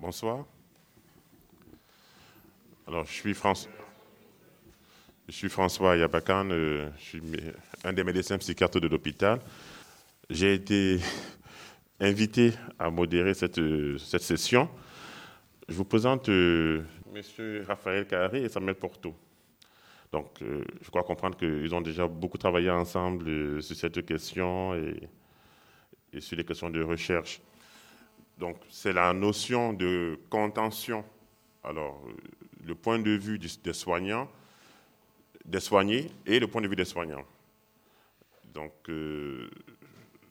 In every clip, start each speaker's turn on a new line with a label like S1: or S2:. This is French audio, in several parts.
S1: Bonsoir. Alors, je suis François. Je suis François Yabakan, euh, je suis un des médecins psychiatres de l'hôpital. J'ai été invité à modérer cette, cette session. Je vous présente euh, M. Raphaël Carré et Samuel Porto. Donc, euh, je crois comprendre qu'ils ont déjà beaucoup travaillé ensemble sur cette question et, sur les questions de recherche. Donc, c'est la notion de contention. Alors, le point de vue des soignants, des soignés et le point de vue des soignants. Donc, euh,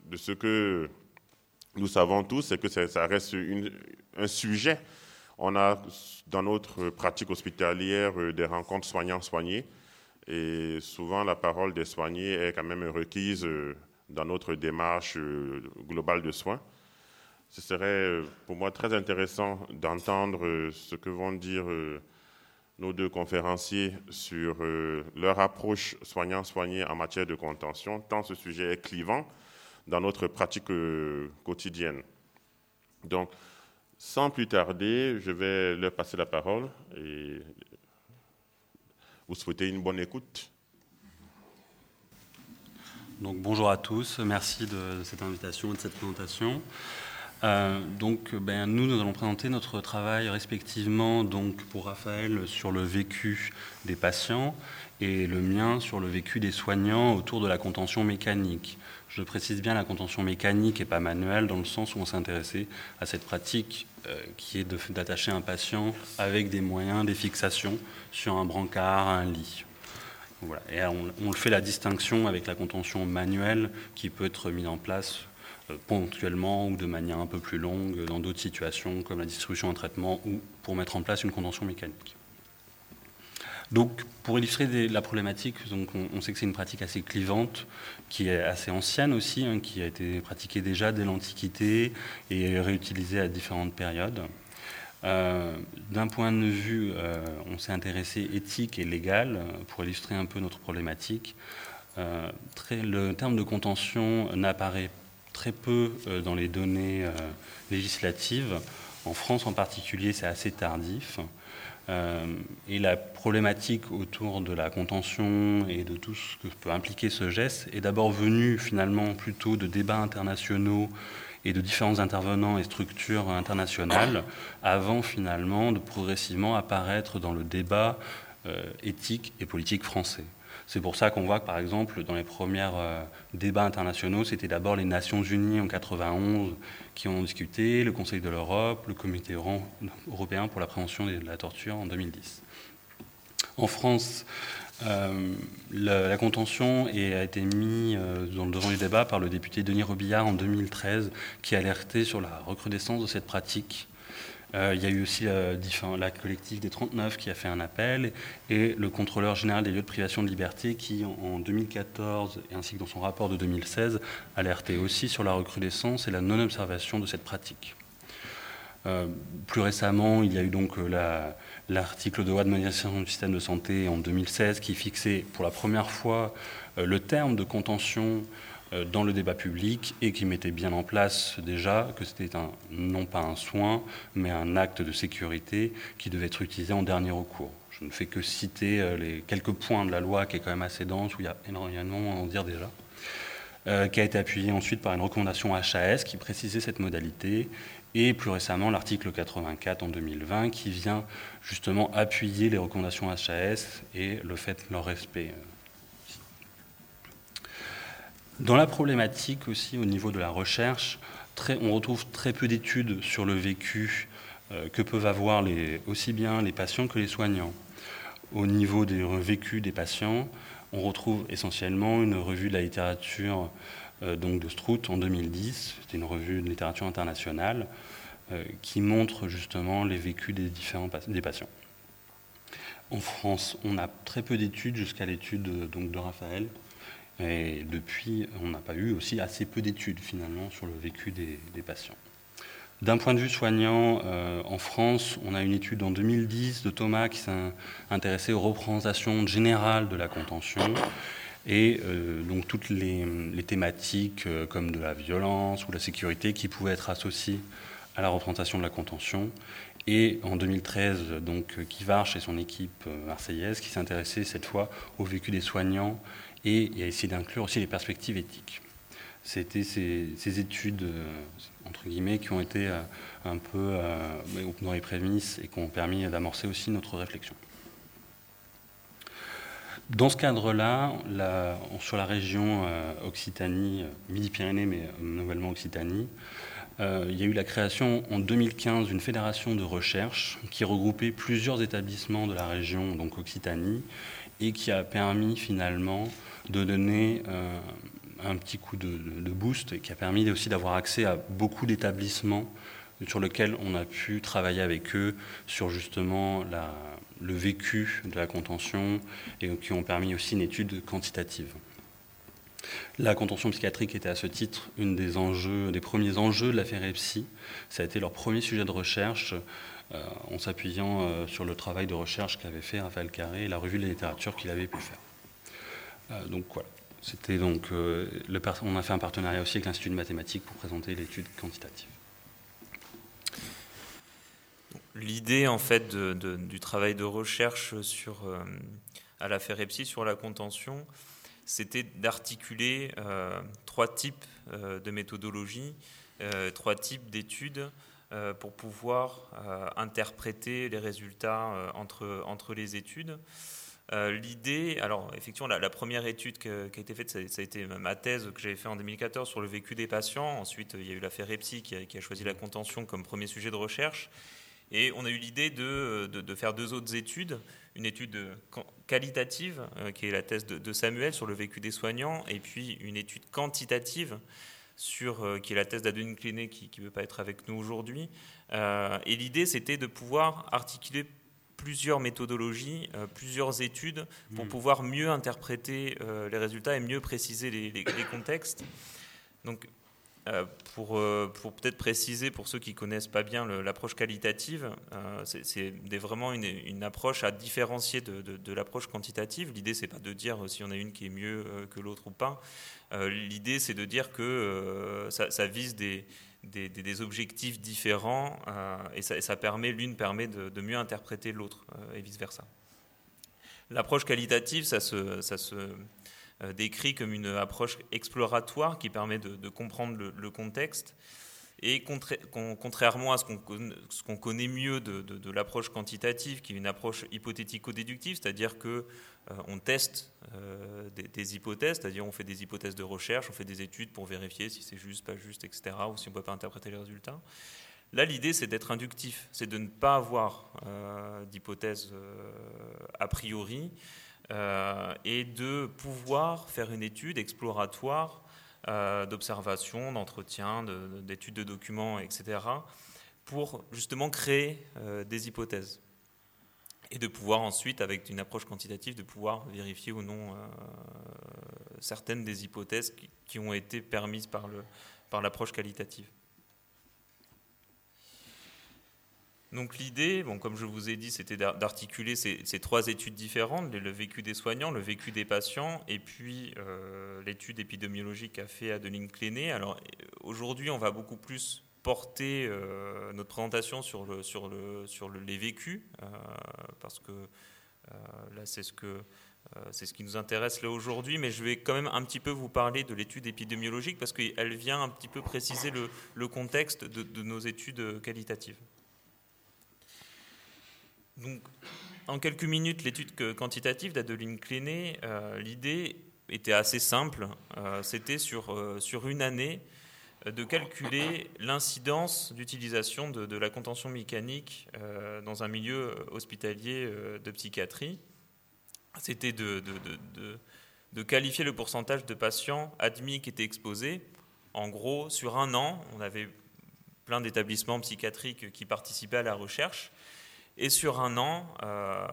S1: de ce que nous savons tous, c'est que ça, reste un sujet. On a dans notre pratique hospitalière euh, des rencontres soignants-soignés et souvent la parole des soignés est quand même requise euh, dans notre démarche globale de soins. Ce serait pour moi très intéressant d'entendre ce que vont dire nos deux conférenciers sur euh, leur approche soignant-soigné en matière de contention, tant ce sujet est clivant dans notre pratique euh, quotidienne. Donc, sans plus tarder, je vais leur passer la parole et vous souhaitez une bonne écoute.
S2: Donc, bonjour à tous, merci de cette invitation et de cette présentation. Euh, donc, ben, nous, nous allons présenter notre travail respectivement donc, pour Raphaël sur le vécu des patients et le mien sur le vécu des soignants autour de la contention mécanique. Je précise bien la contention mécanique et pas manuelle dans le sens où on s'est intéressé à cette pratique euh, qui est d'attacher un patient avec des moyens, des fixations sur un brancard, un lit. Voilà. Et on, fait la distinction avec la contention manuelle qui peut être mise en place ponctuellement ou de manière un peu plus longue dans d'autres situations comme la distribution en traitement ou pour mettre en place une contention mécanique. Donc, pour illustrer la problématique, donc on, sait que c'est une pratique assez clivante, qui est assez ancienne aussi, hein, qui a été pratiquée déjà dès l'Antiquité et réutilisée à différentes périodes. Euh, d'un point de vue, euh, on s'est intéressé éthique et légal pour illustrer un peu notre problématique. le terme de contention n'apparaît très peu euh, dans les données euh, législatives. En France en particulier, c'est assez tardif. Euh, et la problématique autour de la contention et de tout ce que peut impliquer ce geste est d'abord venue finalement plutôt de débats internationaux et de différents intervenants et structures internationales avant finalement de progressivement apparaître dans le débat éthique et politique français. C'est pour ça qu'on voit que, par exemple, dans les premiers euh, débats internationaux, c'était d'abord les Nations Unies en 91 qui ont discuté, le Conseil de l'Europe, le Comité européen pour la prévention de la torture en 2010. En France, euh, la, contention a été mise euh, le devant du débat par le député Denis Robillard en 2013, qui alertait sur la recrudescence de cette pratique euh, il y a eu aussi euh, la collective des 39 qui a fait un appel et le contrôleur général des lieux de privation de liberté qui, en 2014 ainsi que dans son rapport de 2016, alertait aussi sur la recrudescence et la non-observation de cette pratique. Euh, plus récemment, il y a eu donc l'article de loi de modernisation du système de santé en 2016 qui fixait pour la première fois le terme de contention dans le débat public et qui mettait bien en place déjà que c'était un, non pas un soin, mais un acte de sécurité qui devait être utilisé en dernier recours. Je ne fais que citer euh, les quelques points de la loi qui est quand même assez dense, où il y a énormément à en dire déjà, euh, qui a été appuyé ensuite par une recommandation HAS qui précisait cette modalité, et plus récemment l'article 84 en 2020 qui vient justement appuyer les recommandations HAS et le fait de leur respect. Dans la problématique aussi, au niveau de la recherche, on retrouve très peu d'études sur le vécu euh, que peuvent avoir aussi bien les patients que les soignants. Au niveau des vécus des patients, on retrouve essentiellement une revue de la littérature euh, donc de Strout en 2010, c'était une revue de littérature internationale, euh, qui montre justement les vécus des différents des patients. En France, on a très peu d'études jusqu'à l'étude de Raphaël, et depuis, on n'a pas eu aussi assez peu d'études finalement sur le vécu des, patients. D'un point de vue soignant, euh, en France, on a une étude en 2010 de Thomas qui s'est intéressé aux représentations générales de la contention et euh, donc toutes les, thématiques euh, comme de la violence ou la sécurité qui pouvaient être associées à la représentation de la contention. Et en 2013, donc Kivarch et son équipe marseillaise qui s'intéressaient cette fois au vécu des soignants et à essayer d'inclure aussi les perspectives éthiques. C'était ces, études, entre guillemets, qui ont été un peu dans les prémices et qui ont permis d'amorcer aussi notre réflexion. Dans ce cadre-là, sur la région euh, Occitanie, euh, Midi-Pyrénées, mais euh, nouvellement Occitanie, il y a eu la création en 2015 d'une fédération de recherche qui regroupait plusieurs établissements de la région, donc Occitanie, et qui a permis finalement de donner un petit coup de, boost et qui a permis aussi d'avoir accès à beaucoup d'établissements sur lesquels on a pu travailler avec eux sur justement la, le vécu de la contention et qui ont permis aussi une étude quantitative. La contention psychiatrique était à ce titre une des enjeux, des premiers enjeux de l'affaire EPSI. Ça a été leur premier sujet de recherche euh, en s'appuyant euh, sur le travail de recherche qu'avait fait Raphaël Carré et la revue de la littérature qu'il avait pu faire. Euh, donc voilà. C'était donc le, on a fait un partenariat aussi avec l'Institut de mathématiques pour présenter l'étude quantitative.
S3: l'idée en fait du travail de recherche sur euh, à l'affaire EPSI sur la contention, c'était d'articuler euh, trois types euh, de méthodologies, trois types d'études pour pouvoir interpréter les résultats entre, entre les études. L'idée, alors effectivement, la, première étude qui a été faite, ça, a été ma thèse que j'avais fait en 2014 sur le vécu des patients. Ensuite, il y a eu l'affaire EPSI qui a, choisi la contention comme premier sujet de recherche. Et on a eu l'idée de, de, faire deux autres études, une étude qualitative, euh, qui est la thèse de, Samuel sur le vécu des soignants, et puis une étude quantitative, sur, euh, qui est la thèse d'Adeline Cléné, qui ne veut pas être avec nous aujourd'hui. Euh, et l'idée, c'était de pouvoir articuler plusieurs méthodologies, plusieurs études, pour mmh. pouvoir mieux interpréter les résultats et mieux préciser les, les, les contextes. Donc, euh, pour, euh, pour peut-être préciser pour ceux qui connaissent pas bien l'approche qualitative, euh, c'est vraiment une, une, approche à différencier de, de, l'approche quantitative. L'idée c'est pas de dire si on a une qui est mieux que l'autre ou pas. L'idée c'est de dire que ça, ça, vise des, des, objectifs différents et ça, permet l'une permet de, mieux interpréter l'autre et vice versa. L'approche qualitative, ça se, ça se euh, décrit comme une approche exploratoire qui permet de, comprendre le, contexte. Et contrairement à ce qu'on connaît mieux de, l'approche quantitative, qui est une approche hypothético-déductive, c'est-à-dire que euh, teste euh, des, hypothèses, c'est-à-dire on fait des hypothèses de recherche, on fait des études pour vérifier si c'est juste, pas juste, etc., ou si on ne peut pas interpréter les résultats. Là, l'idée, c'est d'être inductif, c'est de ne pas avoir d'hypothèse a priori, euh, et de pouvoir faire une étude exploratoire euh, d'observation, d'entretien, d'études de, documents, etc., pour justement créer euh, des hypothèses. Et de pouvoir ensuite, avec une approche quantitative, de pouvoir vérifier ou non certaines des hypothèses qui, ont été permises par l'approche qualitative. Donc l'idée, bon, comme je vous ai dit, c'était d'articuler ces, trois études différentes, le vécu des soignants, le vécu des patients, et puis euh, l'étude épidémiologique qu'a fait Adeline Cléné. Alors aujourd'hui, on va beaucoup plus porter euh, notre présentation sur, le, sur, le, sur le, les vécus, euh, parce que là, c'est ce que... c'est ce qui nous intéresse là aujourd'hui, mais je vais quand même un petit peu vous parler de l'étude épidémiologique parce qu'elle vient un petit peu préciser le, contexte de nos études qualitatives. Donc, en quelques minutes, l'étude quantitative d'Adeline Cléné, euh, l'idée était assez simple. Euh, c'était sur, euh, sur une année de calculer l'incidence d'utilisation de, la contention mécanique dans un milieu hospitalier de psychiatrie. C'était de, de, de, qualifier le pourcentage de patients admis qui étaient exposés. En gros, sur un an, on avait plein d'établissements psychiatriques qui participaient à la recherche et sur un an, euh,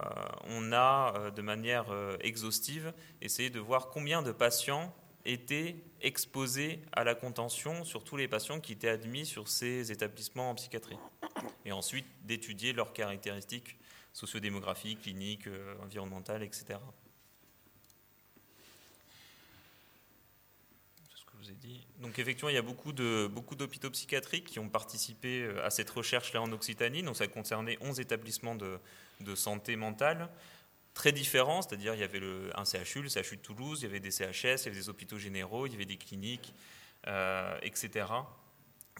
S3: on a euh, de manière euh, exhaustive essayé de voir combien de patients étaient exposés à la contention sur tous les patients qui étaient admis sur ces établissements en psychiatrie. Et ensuite d'étudier leurs caractéristiques sociodémographiques, cliniques, environnementales, etc. C'est ce que Donc effectivement, il y a beaucoup de beaucoup d'hôpitaux psychiatriques qui ont participé à cette recherche-là en Occitanie. Donc ça concernait 11 établissements de, de santé mentale très différents, c'est-à-dire il y avait le, un CHU, le CHU de Toulouse, il y avait des CHS, il y avait des hôpitaux généraux, il y avait des cliniques, etc.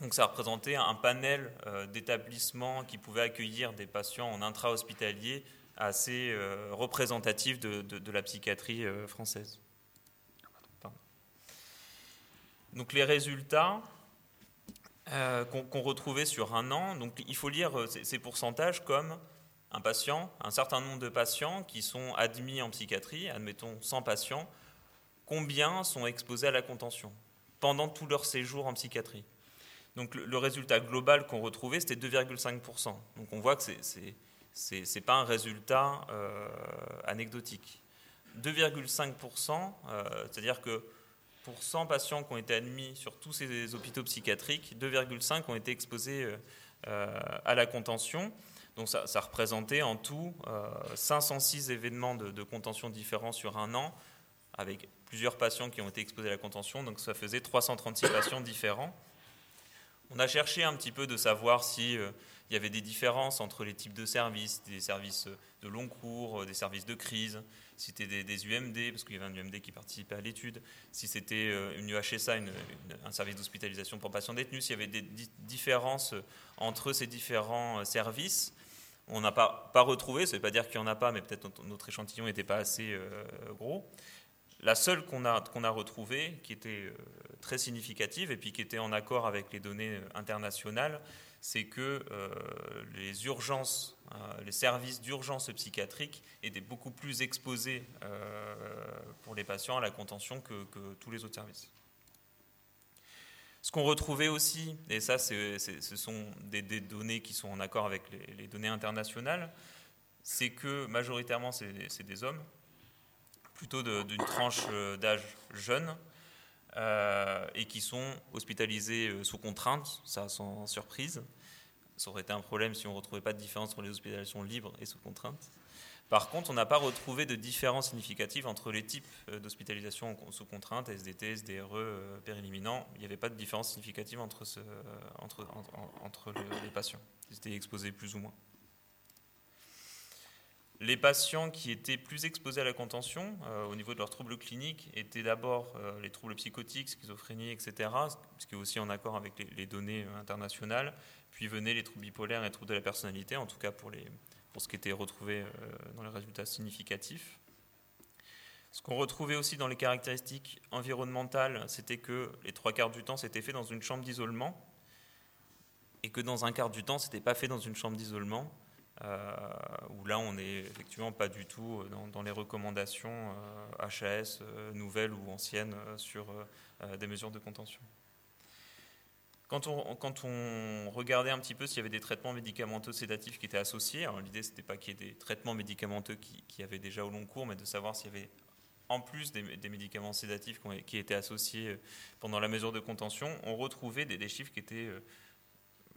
S3: Donc ça représentait un panel d'établissements qui pouvaient accueillir des patients en intra-hospitalier assez euh, représentatif de, la psychiatrie euh, française. Donc les résultats euh, qu'on retrouvait sur un an, donc il faut lire ces, pourcentages comme un patient, un certain nombre de patients qui sont admis en psychiatrie, admettons 100 patients, combien sont exposés à la contention pendant tout leur séjour en psychiatrie. Donc le, résultat global qu'on retrouvait, c'était 2,5%. Donc on voit que ce n'est pas un résultat euh, anecdotique. 2,5%, euh, c'est-à-dire que pour 100 patients qui ont été admis sur tous ces hôpitaux psychiatriques, 2,5 ont été exposés euh, à la contention. Donc ça, représentait en tout 506 événements de, contention différents sur un an, avec plusieurs patients qui ont été exposés à la contention. Donc ça faisait 336 patients différents. On a cherché un petit peu de savoir si il y avait des différences entre les types de services, des services de long cours, des services de crise, si c'était des, UMD, parce qu'il y avait un UMD qui participait à l'étude, si c'était euh, une UHSA, un service d'hospitalisation pour patients détenus, s'il y avait des différences entre ces différents euh, services. On n'a pas, retrouvé, ça ne veut pas dire qu'il n'y en a pas, mais peut-être notre, échantillon n'était pas assez euh, gros. La seule qu'on a, retrouvée, qui était très significative et puis qui était en accord avec les données internationales, c'est que euh, les urgences, euh, les services d'urgence psychiatrique étaient beaucoup plus exposés euh, pour les patients à la contention que, tous les autres services. Ce qu'on retrouvait aussi, et ça ce sont des, données qui sont en accord avec les, données internationales, c'est que majoritairement c'est des hommes, plutôt d'une tranche d'âge jeune, euh, et qui sont hospitalisés euh, sous contrainte, ça sans surprise. Ça aurait été un problème si on ne retrouvait pas de différence entre les hospitalisations libres et sous contrainte. Par contre, on n'a pas retrouvé de différence significative entre les types euh, d'hospitalisation sous contrainte, SDT, SDRE, périliminant. Il n'y avait pas de différence significative entre, entre les patients. Ils étaient exposés plus ou moins. Les patients qui étaient plus exposés à la contention euh, au niveau de leurs troubles cliniques étaient d'abord euh, les troubles psychotiques, schizophrénie, etc., ce qui est aussi en accord avec les, données euh, internationales. Puis venaient les troubles bipolaires et les troubles de la personnalité, en tout cas pour, les, pour ce qui était retrouvé dans les résultats significatifs. Ce qu'on retrouvait aussi dans les caractéristiques environnementales, c'était que les trois quarts du temps, c'était fait dans une chambre d'isolement, et que dans un quart du temps, c'était pas fait dans une chambre d'isolement. Euh, où là on n'est effectivement pas du tout dans, les recommandations HAS euh, nouvelles ou anciennes sur euh, des mesures de contention. Quand on, regardait un petit peu s'il y avait des traitements médicamenteux sédatifs qui étaient associés, l'idée c'était pas qu'il y ait des traitements médicamenteux qui, qui, avaient déjà au long cours, mais de savoir s'il y avait en plus des, médicaments sédatifs qui étaient associés pendant la mesure de contention, on retrouvait des, chiffres qui étaient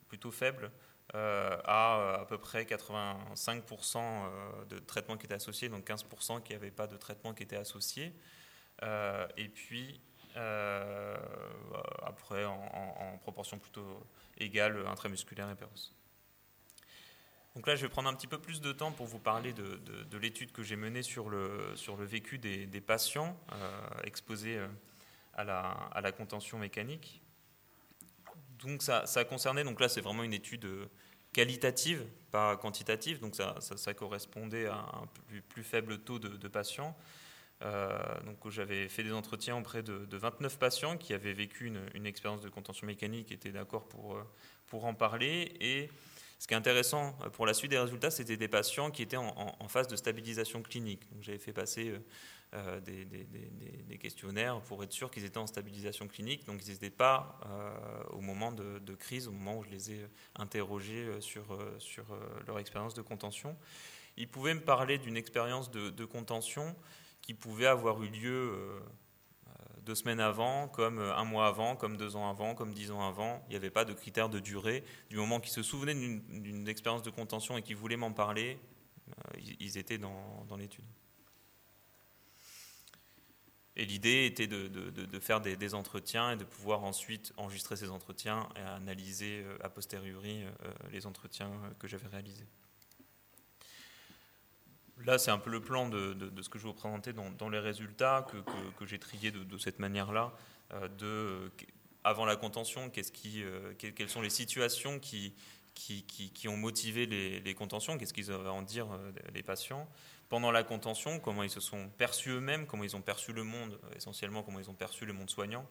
S3: plutôt faibles euh, à euh, à peu près 85% euh, de traitements qui étaient associés, donc 15% qui n'avaient pas de traitement qui était associé. et puis, après, en, proportion plutôt égale, intramusculaire et péros. Donc là, je vais prendre un petit peu plus de temps pour vous parler de, l'étude que j'ai menée sur le, sur le vécu des, patients exposés à la, à la contention mécanique donc ça, ça concernait, donc là c'est vraiment une étude euh, qualitative, pas quantitative, donc ça, ça, correspondait à un plus, faible taux de, patients. Euh, donc j'avais fait des entretiens auprès de, 29 patients qui avaient vécu une, expérience de contention mécanique, étaient d'accord pour, euh, pour en parler. Et ce qui est intéressant pour la suite des résultats, c'était des patients qui étaient en, phase de stabilisation clinique. J'avais fait passer euh, des, questionnaires pour être sûr qu'ils étaient en stabilisation clinique. Donc ils n'étaient pas euh, au moment de, crise, au moment où je les ai interrogés euh, sur, sur leur expérience de contention. Ils pouvaient me parler d'une expérience de, contention qui pouvait avoir eu lieu deux semaines avant, comme un mois avant, comme deux ans avant, comme dix ans avant. Il n'y avait pas de critères de durée. Du moment qu'ils se souvenaient d'une expérience de contention et qu'ils voulaient m'en parler, ils, étaient dans l'étude. Et l'idée était de, faire des, entretiens et de pouvoir ensuite enregistrer ces entretiens et analyser a posteriori les entretiens que j'avais réalisés. Là, c'est un peu le plan de, ce que je vais vous présenter dans, les résultats que, j'ai triés de, cette manière-là. de, avant la contention, qui, quelles sont les situations qui, ont motivé les, contentions, qu'est-ce qu'ils avaient à en dire euh, les patients. Pendant la contention, comment ils se sont perçus eux-mêmes, comment ils ont perçu le monde, euh, essentiellement comment ils ont perçu le monde soignant,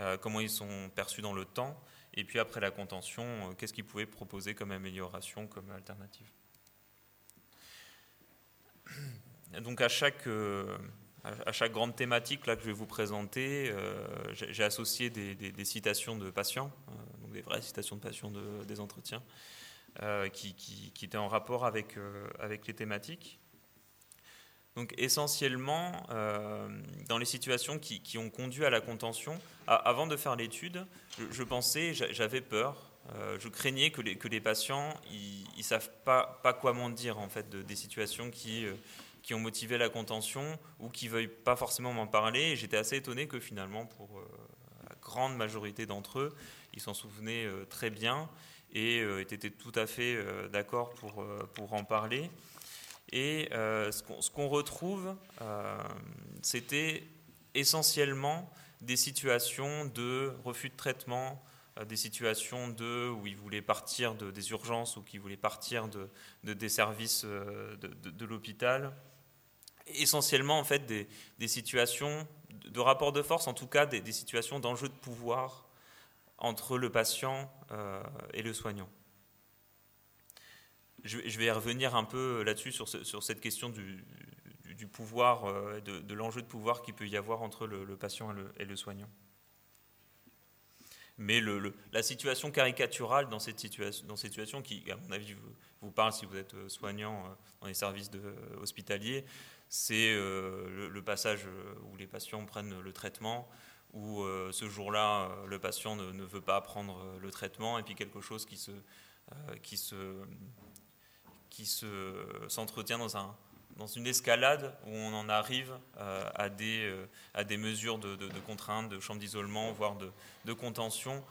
S3: euh, comment ils sont perçus dans le temps, et puis après la contention, qu'est-ce qu'ils pouvaient proposer comme amélioration, comme alternative. Donc à chaque, à chaque grande thématique là, que je vais vous présenter, j'ai associé des, citations de patients, des vraies citations de patients des entretiens, euh, qui, qui, étaient en rapport avec, euh, avec les thématiques. Donc essentiellement, euh, dans les situations qui, qui, ont conduit à la contention, avant de faire l'étude, je, pensais, j'avais peur, je craignais que les, patients, ils ne savent pas, quoi m'en dire en fait de, des situations qui, qui ont motivé la contention ou qui ne veuillent pas forcément m'en parler. J'étais assez étonné que finalement, pour la grande majorité d'entre eux, ils s'en souvenaient euh, très bien et euh, étaient tout à fait euh, d'accord pour, pour en parler. Et ce qu'on retrouve, c'était essentiellement des situations de refus de traitement, des situations de, où ils voulaient partir de, des urgences ou qui voulaient partir de, des services de, l'hôpital. Essentiellement, en fait, des, des, situations de rapport de force, en tout cas des, des situations d'enjeu de pouvoir entre le patient euh, et le soignant. Je, vais revenir un peu là-dessus, sur, sur, cette question du, du pouvoir, euh, de l'enjeu de pouvoir qu'il peut y avoir entre le, patient et le, soignant. Mais la situation caricaturale dans cette situation, dans cette situation qui, à mon avis, vous, parle si vous êtes soignant euh, dans les services de, hospitaliers, c'est le, passage où les patients prennent le traitement, où euh, ce jour-là, euh, le patient ne, veut pas prendre euh, le traitement, et puis quelque chose qui se, qui se, qui se s'entretient dans un dans une escalade où on en arrive à, des, à des mesures de, de, de contrainte, de chambre d'isolement, voire de, de contention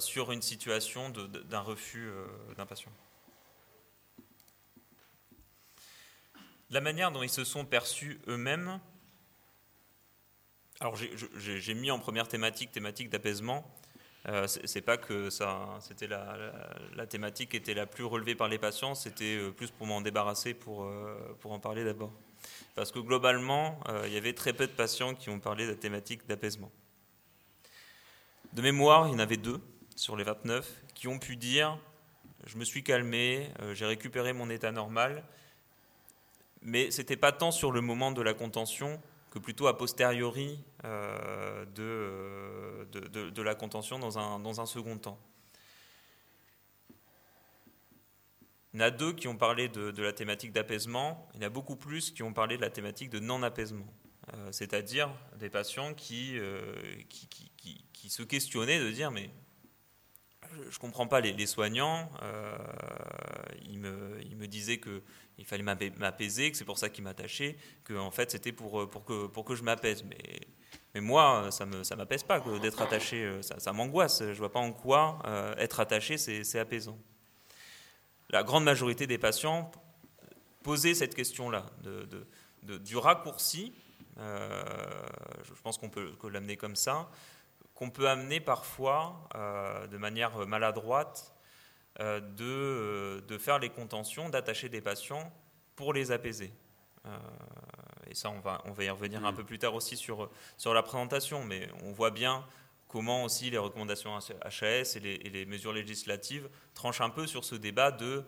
S3: sur une situation d'un refus d'un patient. La manière dont ils se sont perçus eux-mêmes, alors j'ai mis en première thématique thématique d'apaisement. Euh, c'est pas que ça, c'était la, la, thématique était la plus relevée par les patients, c'était euh, plus pour m'en débarrasser, pour, euh, pour en parler d'abord. Parce que globalement, euh, il y avait très peu de patients qui ont parlé de la thématique d'apaisement. De mémoire, il y en avait deux sur les 29 qui ont pu dire je me suis calmé, j'ai récupéré mon état normal, mais c'était pas tant sur le moment de la contention que plutôt a posteriori euh, de, de, de, la contention dans un, dans un second temps. Il y en a deux qui ont parlé de, de la thématique d'apaisement, il y en a beaucoup plus qui ont parlé de la thématique de non-apaisement, euh, c'est-à-dire des patients euh, qui, qui, qui, se questionnaient de dire mais je ne comprends pas les, soignants, ils, me, ils me disaient que il fallait m'apaiser, que c'est pour ça qu'il m'attachait, que en fait c'était pour, euh, que, je m'apaise. Mais, moi, ça ne ça m'apaise pas d'être attaché, euh, ça, m'angoisse. Je ne vois pas en quoi euh, être attaché, c'est apaisant. La grande majorité des patients posaient cette question-là, du raccourci, je pense qu'on peut l'amener comme ça, qu'on peut amener parfois de manière maladroite euh, de, euh, de, faire les contentions, d'attacher des patients pour les apaiser. Euh, et ça, on va, on va y revenir un mm. peu plus tard aussi sur, sur la présentation, mais on voit bien comment aussi les recommandations HAS et les, et les mesures législatives tranchent un peu sur ce débat de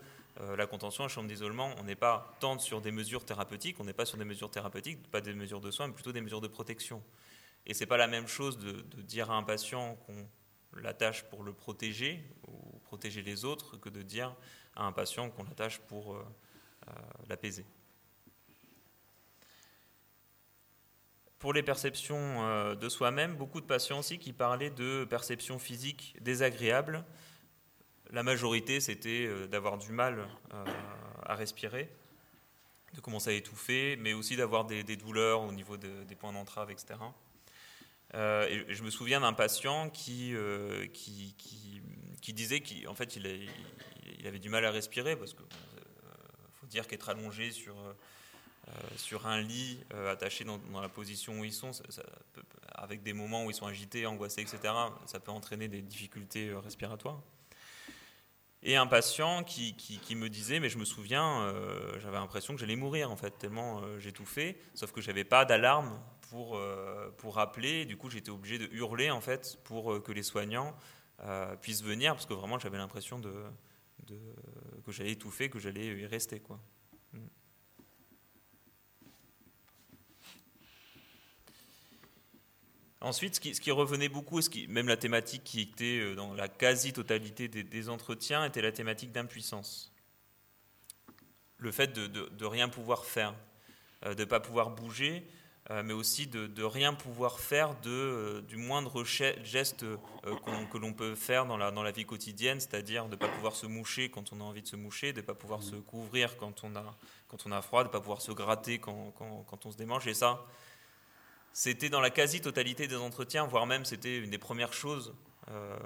S3: la contention à chambre d'isolement. On n'est pas tant sur des mesures thérapeutiques, on n'est pas sur des mesures thérapeutiques, pas des mesures de soins, mais plutôt des mesures de protection. Et c'est pas la même chose de, dire à un patient qu'on l'attache pour le protéger ou protéger les autres que de dire à un patient qu'on l'attache pour euh, euh, l'apaiser. Pour les perceptions euh, de soi-même, beaucoup de patients aussi qui parlaient de perceptions physiques désagréables. La majorité, c'était d'avoir du mal à respirer, de commencer à étouffer, mais aussi d'avoir des, douleurs au niveau des points d'entrave, etc. et je me souviens d'un patient qui, qui, qui, disait qu'en fait, il, avait du mal à respirer parce que faut dire qu'être allongé sur, sur un lit attaché dans, la position où ils sont, avec des moments où ils sont agités, angoissés, etc., ça peut entraîner des difficultés respiratoires. Et un patient qui, qui, me disait, mais je me souviens, euh, j'avais l'impression que j'allais mourir en fait, tellement euh, j'étouffais, sauf que j'avais pas d'alarme pour, euh, pour rappeler, du coup j'étais obligé de hurler en fait pour que les soignants puissent venir, parce que vraiment j'avais l'impression de, de, que j'allais étouffer, que j'allais y rester. Quoi. Ensuite, ce qui, revenait beaucoup, même la thématique qui était euh, dans la quasi-totalité des, entretiens, était la thématique d'impuissance. Le fait de, de, rien pouvoir faire, euh, de ne pas pouvoir bouger, euh, mais aussi de, de, rien pouvoir faire de, du moindre geste que l'on peut faire dans la, dans la vie quotidienne, c'est-à-dire de ne pas pouvoir se moucher quand on a envie de se moucher, de ne pas pouvoir se couvrir quand on a, quand on a froid, de ne pas pouvoir se gratter quand, quand, quand on se démange. Et ça, c'était dans la quasi-totalité des entretiens, voire même c'était une des premières choses euh,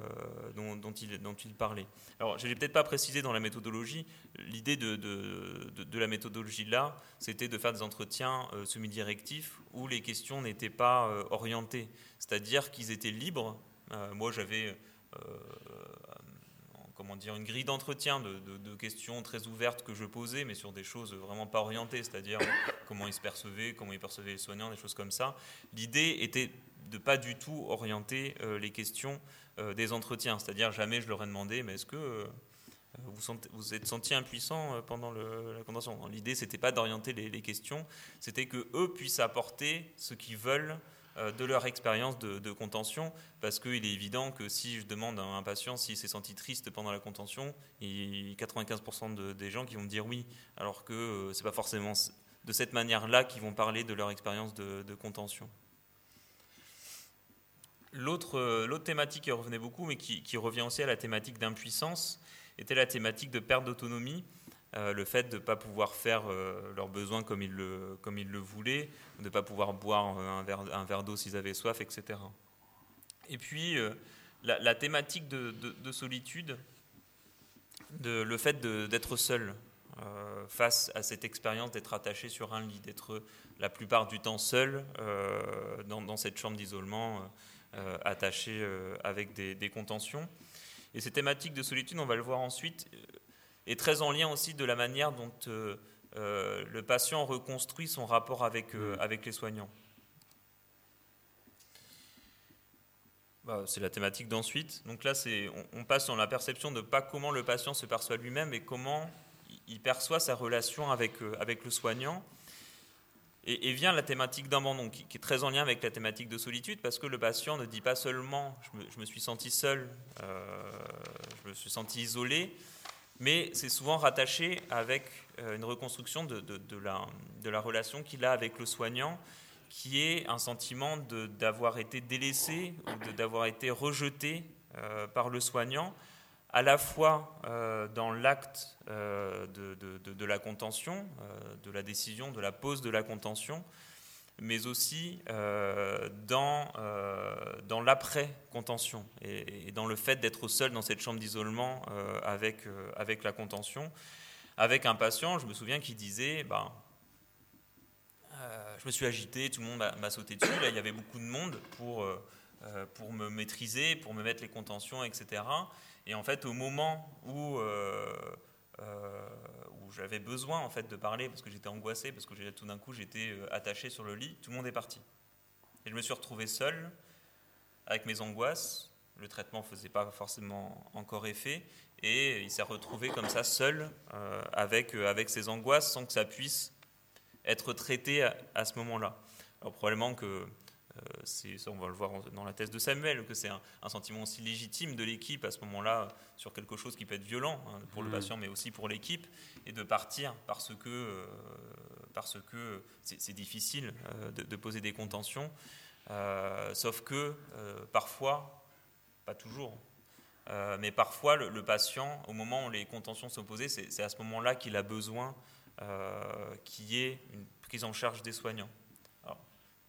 S3: dont, il, dont, il, parlait. Alors, je n'ai peut-être pas précisé dans la méthodologie, l'idée de, la méthodologie là, c'était de faire des entretiens euh, semi-directifs où les questions n'étaient pas euh, orientées, c'est-à-dire qu'ils étaient libres. moi, j'avais comment dire, une grille d'entretien de, questions très ouvertes que je posais, mais sur des choses vraiment pas orientées, c'est-à-dire comment ils se percevaient, comment ils percevaient les soignants, des choses comme ça. L'idée était de pas du tout orienter les questions des entretiens, c'est-à-dire jamais je leur ai demandé, mais est-ce que euh, vous, vous êtes senti impuissant pendant la convention L'idée, c'était pas d'orienter les, questions, c'était que eux puissent apporter ce qu'ils veulent euh, de leur expérience de, contention, parce qu'il est évident que si je demande à un patient s'il s'est senti triste pendant la contention, il y a 95% des gens qui vont me dire oui, alors que euh, ce n'est pas forcément de cette manière-là qu'ils vont parler de leur expérience de, contention. Euh, l'autre thématique qui revenait beaucoup, mais qui, revient aussi à la thématique d'impuissance, était la thématique de perte d'autonomie. Euh, le fait de ne pas pouvoir faire euh, leurs besoins comme ils le, voulaient, de ne pas pouvoir boire un verre, d'eau s'ils avaient soif, etc. Et puis, la, thématique de, solitude, de, le fait d'être seul face à cette expérience d'être attaché sur un lit, d'être la plupart du temps seul dans, cette chambre d'isolement, attaché avec des, des contentions. Et ces thématiques de solitude, on va le voir ensuite, est très en lien aussi de la manière dont euh, euh, le patient reconstruit son rapport avec, euh, mm. avec les soignants. Bah, c'est la thématique d'ensuite. Donc là, on, on, passe dans la perception de pas comment le patient se perçoit lui-même, mais comment il perçoit sa relation avec, avec le soignant. Et, vient la thématique d'abandon, qui, qui, est très en lien avec la thématique de solitude, parce que le patient ne dit pas seulement je me, suis senti seul, je me suis senti isolé, mais c'est souvent rattaché avec euh, une reconstruction de, la, de la, relation qu'il a avec le soignant, qui est un sentiment d'avoir été délaissé ou d'avoir été rejeté euh, par le soignant, à la fois euh, dans l'acte de, de, la contention, de la décision, de la pose de la contention, mais aussi euh, dans, euh, l'après-contention et, dans le fait d'être seul dans cette chambre d'isolement euh, avec, avec la contention. Avec un patient, je me souviens qu'il disait ben, Je me suis agité, tout le monde m'a sauté dessus. Là, il y avait beaucoup de monde pour, pour me maîtriser, pour me mettre les contentions, etc. Et en fait, au moment où j'avais besoin en fait de parler parce que j'étais angoissé, parce que tout d'un coup j'étais euh, attaché sur le lit, tout le monde est parti. Et je me suis retrouvé seul avec mes angoisses. Le traitement ne faisait pas forcément encore effet et il s'est retrouvé comme ça seul euh, avec, euh, avec ses angoisses sans que ça puisse être traité à, ce moment-là. Alors probablement que euh, on va le voir dans la thèse de Samuel, que c'est un, sentiment aussi légitime de l'équipe à ce moment-là sur quelque chose qui peut être violent hein, pour le mmh. patient, mais aussi pour l'équipe, et de partir parce que euh, parce que c'est difficile euh, de, poser des contentions, sauf que parfois, pas toujours, mais parfois le, patient, au moment où les contentions sont posées, c'est à ce moment-là qu'il a besoin qu'il y ait une prise en charge des soignants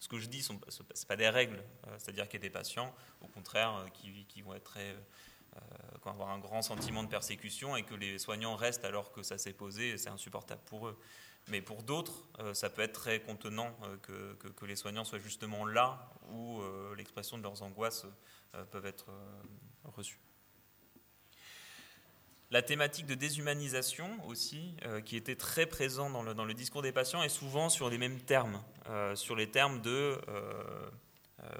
S3: ce que je dis, ce n'est pas des règles. C'est-à-dire qu'il y a des patients, au contraire, qui, vont être très, avoir un grand sentiment de persécution et que les soignants restent alors que ça s'est posé, c'est insupportable pour eux. Mais pour d'autres, ça peut être très contenant que, que, les soignants soient justement là où l'expression de leurs angoisses peuvent être reçues. La thématique de déshumanisation aussi, euh, qui était très présent dans le, discours des patients, est souvent sur les mêmes termes, euh, sur les termes de euh,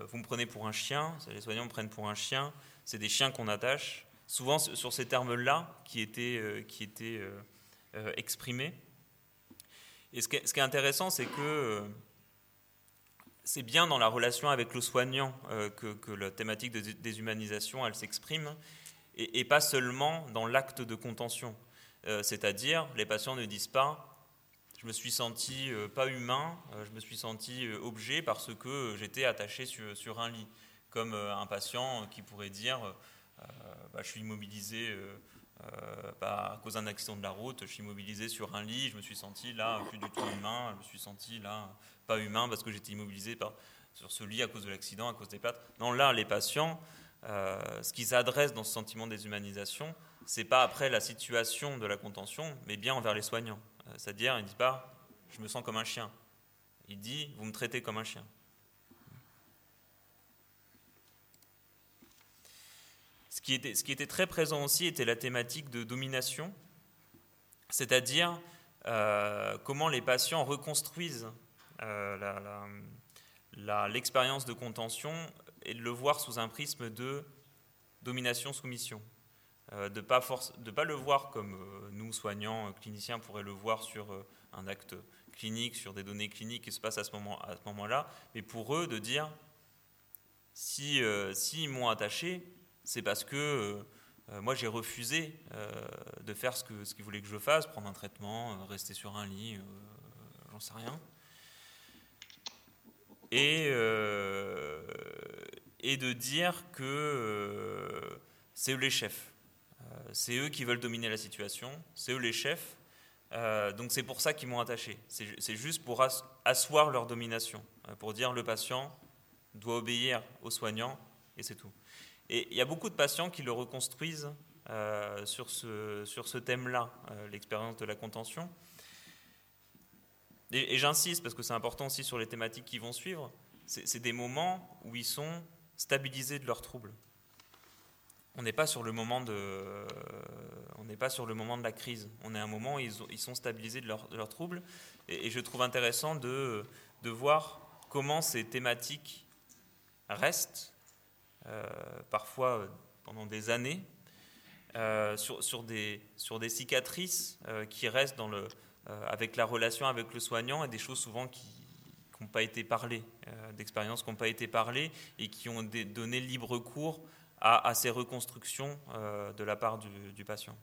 S3: vous me prenez pour un chien, les soignants me prennent pour un chien, c'est des chiens qu'on attache, souvent sur ces termes-là qui étaient, qui étaient exprimés. Et ce qui est, intéressant, c'est que c'est bien dans la relation avec le soignant que, la thématique de déshumanisation, s'exprime et, pas seulement dans l'acte de contention. Euh, c'est-à-dire, les patients ne disent pas je me suis senti euh, pas humain, euh, je me suis senti objet parce que j'étais attaché sur, un lit, comme un patient qui pourrait dire bah, je suis immobilisé à cause d'un accident de la route, je suis immobilisé sur un lit, je me suis senti là plus du tout humain, je me suis senti là pas humain parce que j'étais immobilisé sur ce lit à cause de l'accident, à cause des pattes. Non, là, les patients, euh, ce qui s'adresse dans ce sentiment de déshumanisation, c'est pas après la situation de la contention, mais bien envers les soignants. Euh, c'est-à-dire, il ne dit pas je me sens comme un chien. Il dit vous me traitez comme un chien. Ce qui, était, ce qui était très présent aussi était la thématique de domination, c'est-à-dire euh, comment les patients reconstruisent l'expérience de contention et de le voir sous un prisme de domination-soumission. Euh, de ne pas, pas, le voir comme euh, nous, soignants, euh, cliniciens, pourraient le voir sur un acte clinique, sur des données cliniques qui se passent à ce moment-là, moment mais pour eux de dire, si, si ils m'ont attaché, c'est parce que moi j'ai refusé de faire ce qu'ils ce qu'ils voulaient que je fasse, prendre un traitement, rester sur un lit, j'en sais rien. Et, et de dire que euh, c'est eux les chefs. Euh, c'est eux qui veulent dominer la situation, c'est eux les chefs. Euh, donc c'est pour ça qu'ils m'ont attaché. C'est juste pour asseoir leur domination, pour dire le patient doit obéir aux soignants et c'est tout. Et il y a beaucoup de patients qui le reconstruisent sur ce, sur ce thème-là, l'expérience de la contention. Et, et j'insiste parce que c'est important aussi sur les thématiques qui vont suivre. C'est des moments où ils sont stabilisés de leurs troubles. On n'est pas sur le moment de, pas sur le moment de la crise. On est à un moment où ils, sont stabilisés de leurs troubles. Et, je trouve intéressant de, de voir comment ces thématiques restent, euh, parfois euh, pendant des années, euh, sur, sur, des, sur des cicatrices qui restent dans le, avec la relation avec le soignant et des choses souvent qui, n'ont pas été parlées, euh, d'expériences qui n'ont pas été parlées et qui ont donné libre cours à, ces reconstructions euh, de la part du, patient.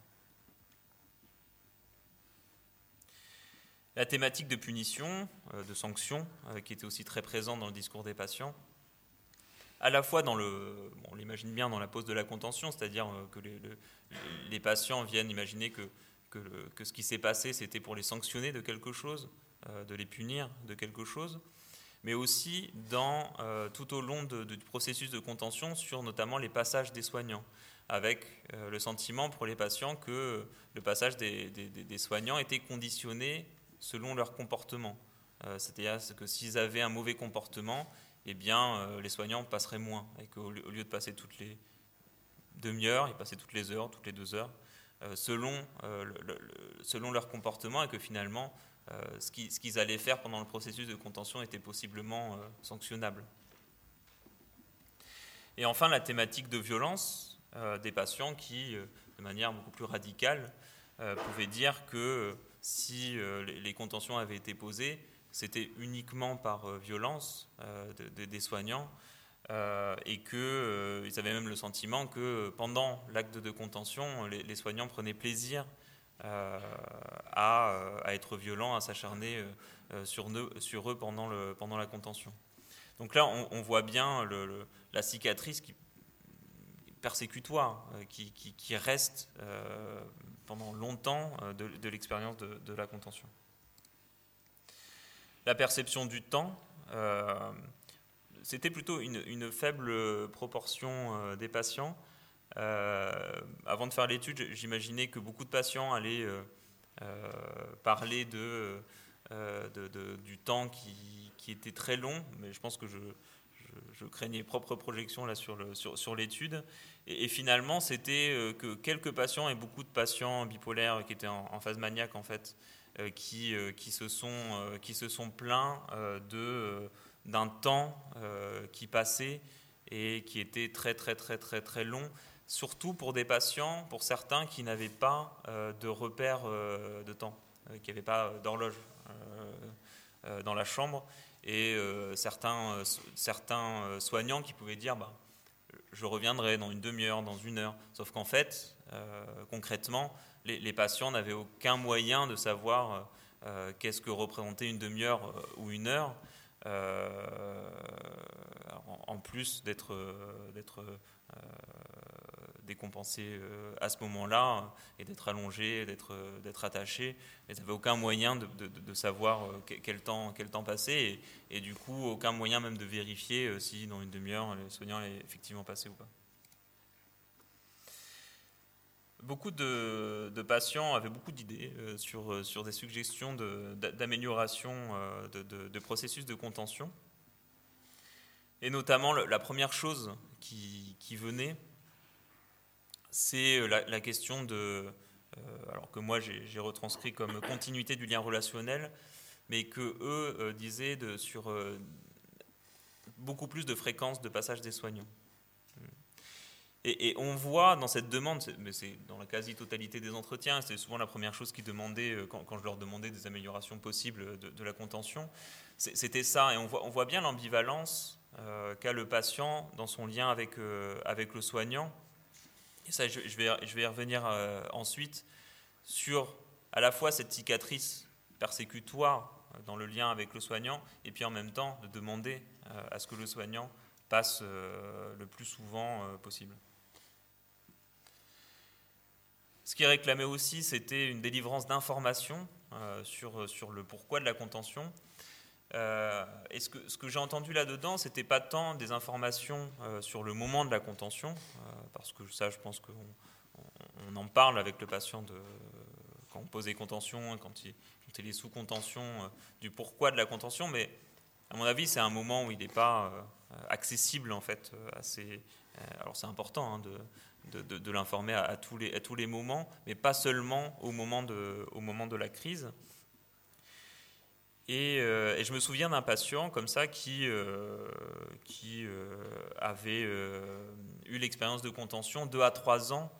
S3: La thématique de punition, euh, de sanction, qui était aussi très présente dans le discours des patients, à la fois dans le, on l'imagine bien dans la pose de la contention, c'est-à-dire que les, patients viennent imaginer que, ce qui s'est passé, c'était pour les sanctionner de quelque chose, de les punir de quelque chose, mais aussi dans, euh, tout au long du processus de contention sur notamment les passages des soignants, avec euh, le sentiment pour les patients que le passage des, soignants était conditionné selon leur comportement. C'est-à-dire que s'ils avaient un mauvais comportement, eh bien, les soignants passeraient moins, et qu'au lieu de passer toutes les demi-heures, ils passaient toutes les heures, toutes les deux heures, selon, selon leur comportement, et que finalement, euh, ce qu'ils allaient faire pendant le processus de contention était possiblement euh, sanctionnable. Et enfin, la thématique de violence euh, des patients qui, de manière beaucoup plus radicale, pouvaient dire que si les contentions avaient été posées, c'était uniquement par violence des soignants et qu'ils avaient même le sentiment que pendant l'acte de contention, les, soignants prenaient plaisir euh, à, à, être violent, à s'acharner euh, sur, eux pendant, la contention. Donc là, on, voit bien la cicatrice persécutoire euh, qui, reste pendant longtemps de, l'expérience de, la contention. La perception du temps, c'était plutôt une, faible proportion des patients. Avant de faire l'étude, j'imaginais que beaucoup de patients allaient parler de, du temps qui, était très long, mais je pense que je, je, craignais propre projection là sur, sur, l'étude. Et, finalement, c'était euh, que quelques patients et beaucoup de patients bipolaires qui étaient en, phase maniaque en fait, euh, qui, euh, qui, se sont, qui se sont plaints de, d'un temps qui passait et qui était très très très très très long, surtout pour des patients, pour certains qui n'avaient pas de repère de temps, qui n'avaient pas d'horloge dans la chambre et euh, certains, euh, certains euh, soignants qui pouvaient dire bah, je reviendrai dans une demi-heure, dans une heure. Sauf qu'en fait, concrètement, les, patients n'avaient aucun moyen de savoir qu'est-ce que représentait une demi-heure ou une heure. en, plus d'être euh, à ce moment-là et d'être allongé, d'être d'être attaché. Ils n'avaient aucun moyen de, savoir euh, quel temps, quel temps passer et, et, du coup aucun moyen même de vérifier euh, si dans une demi-heure le soignant est effectivement passé ou pas. Beaucoup de, patients avaient beaucoup d'idées sur, sur des suggestions d'amélioration de, processus de contention. Et notamment, la première chose qui venait, c'est euh, la, question de, euh, alors que moi j'ai retranscrit comme continuité du lien relationnel, mais que eux euh, disaient sur beaucoup plus de fréquence de passage des soignants. Et, on voit dans cette demande, mais c'est dans la quasi-totalité des entretiens, c'est souvent la première chose qu'ils demandaient quand, je leur demandais des améliorations possibles de, la contention, c'était ça. Et on voit, on voit bien l'ambivalence qu'a le patient dans son lien avec, avec le soignant ça, je, vais, je vais y revenir euh, ensuite, sur à la fois cette cicatrice persécutoire euh, dans le lien avec le soignant, et puis en même temps de demander euh, à ce que le soignant passe le plus souvent possible. Ce qui réclamait aussi, c'était une délivrance d'informations sur, sur le pourquoi de la contention, euh, et ce que, ce que j'ai entendu là-dedans, c'était pas tant des informations euh, sur le moment de la contention, euh, parce que ça, je pense qu'on on, en parle avec le patient quand on pose des contentions, quand il, quand il est sous contention, du pourquoi de la contention, mais à mon avis, c'est un moment où il n'est pas accessible en fait. Assez, alors c'est important hein, de, l'informer à, tous les, moments, mais pas seulement au moment de la crise. Euh, et, je me souviens d'un patient comme ça qui, euh, qui euh, avait eu l'expérience de contention deux à trois ans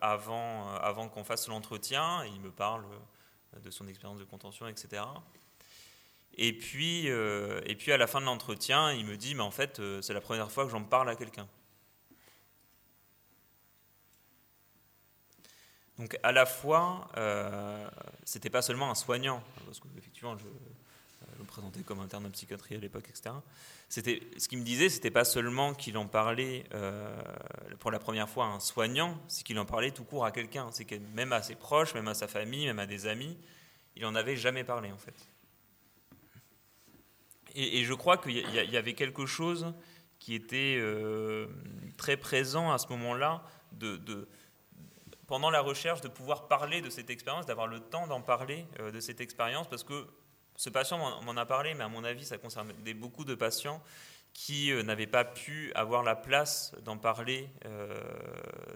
S3: avant, avant qu'on fasse l'entretien. Il me parle de son expérience de contention, etc. Et puis, et puis à la fin de l'entretien, il me dit, mais en fait, c'est la première fois que j'en parle à quelqu'un. Donc à la fois, euh, c'était pas seulement un soignant, parce je, je me présentais comme interne de psychiatrie à l'époque, etc. C'était, ce qu'il me disait, c'était pas seulement qu'il en parlait euh, pour la première fois à un soignant, c'est qu'il en parlait tout court à quelqu'un. C'est que même à ses proches, même à sa famille, même à des amis, il en avait jamais parlé en fait. Et, je crois qu'il y, avait quelque chose qui était euh, très présent à ce moment-là de pendant la recherche de pouvoir parler de cette expérience, d'avoir le temps d'en parler euh, de cette expérience, parce que ce patient m'en a parlé, mais à mon avis, ça concerne beaucoup de patients qui euh, n'avaient pas pu avoir la place d'en parler euh,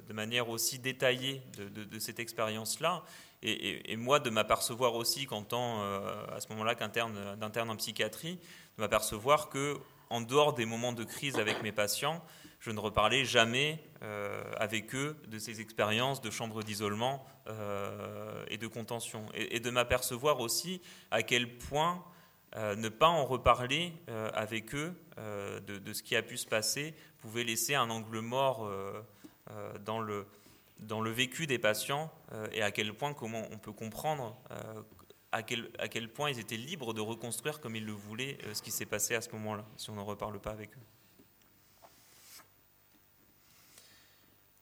S3: de manière aussi détaillée de, cette expérience-là. Et, moi, de m'apercevoir aussi qu'en tant, à ce moment-là, d'interne en psychiatrie, de m'apercevoir que, en dehors des moments de crise avec mes patients, je ne reparlais jamais euh, avec eux de ces expériences de chambre d'isolement euh, et de contention. Et, de m'apercevoir aussi à quel point euh, ne pas en reparler avec eux de, ce qui a pu se passer pouvait laisser un angle mort dans, le, dans le vécu des patients et à quel point comment on peut comprendre à quel, à quel point ils étaient libres de reconstruire comme ils le voulaient ce qui s'est passé à ce moment-là, si on n'en reparle pas avec eux.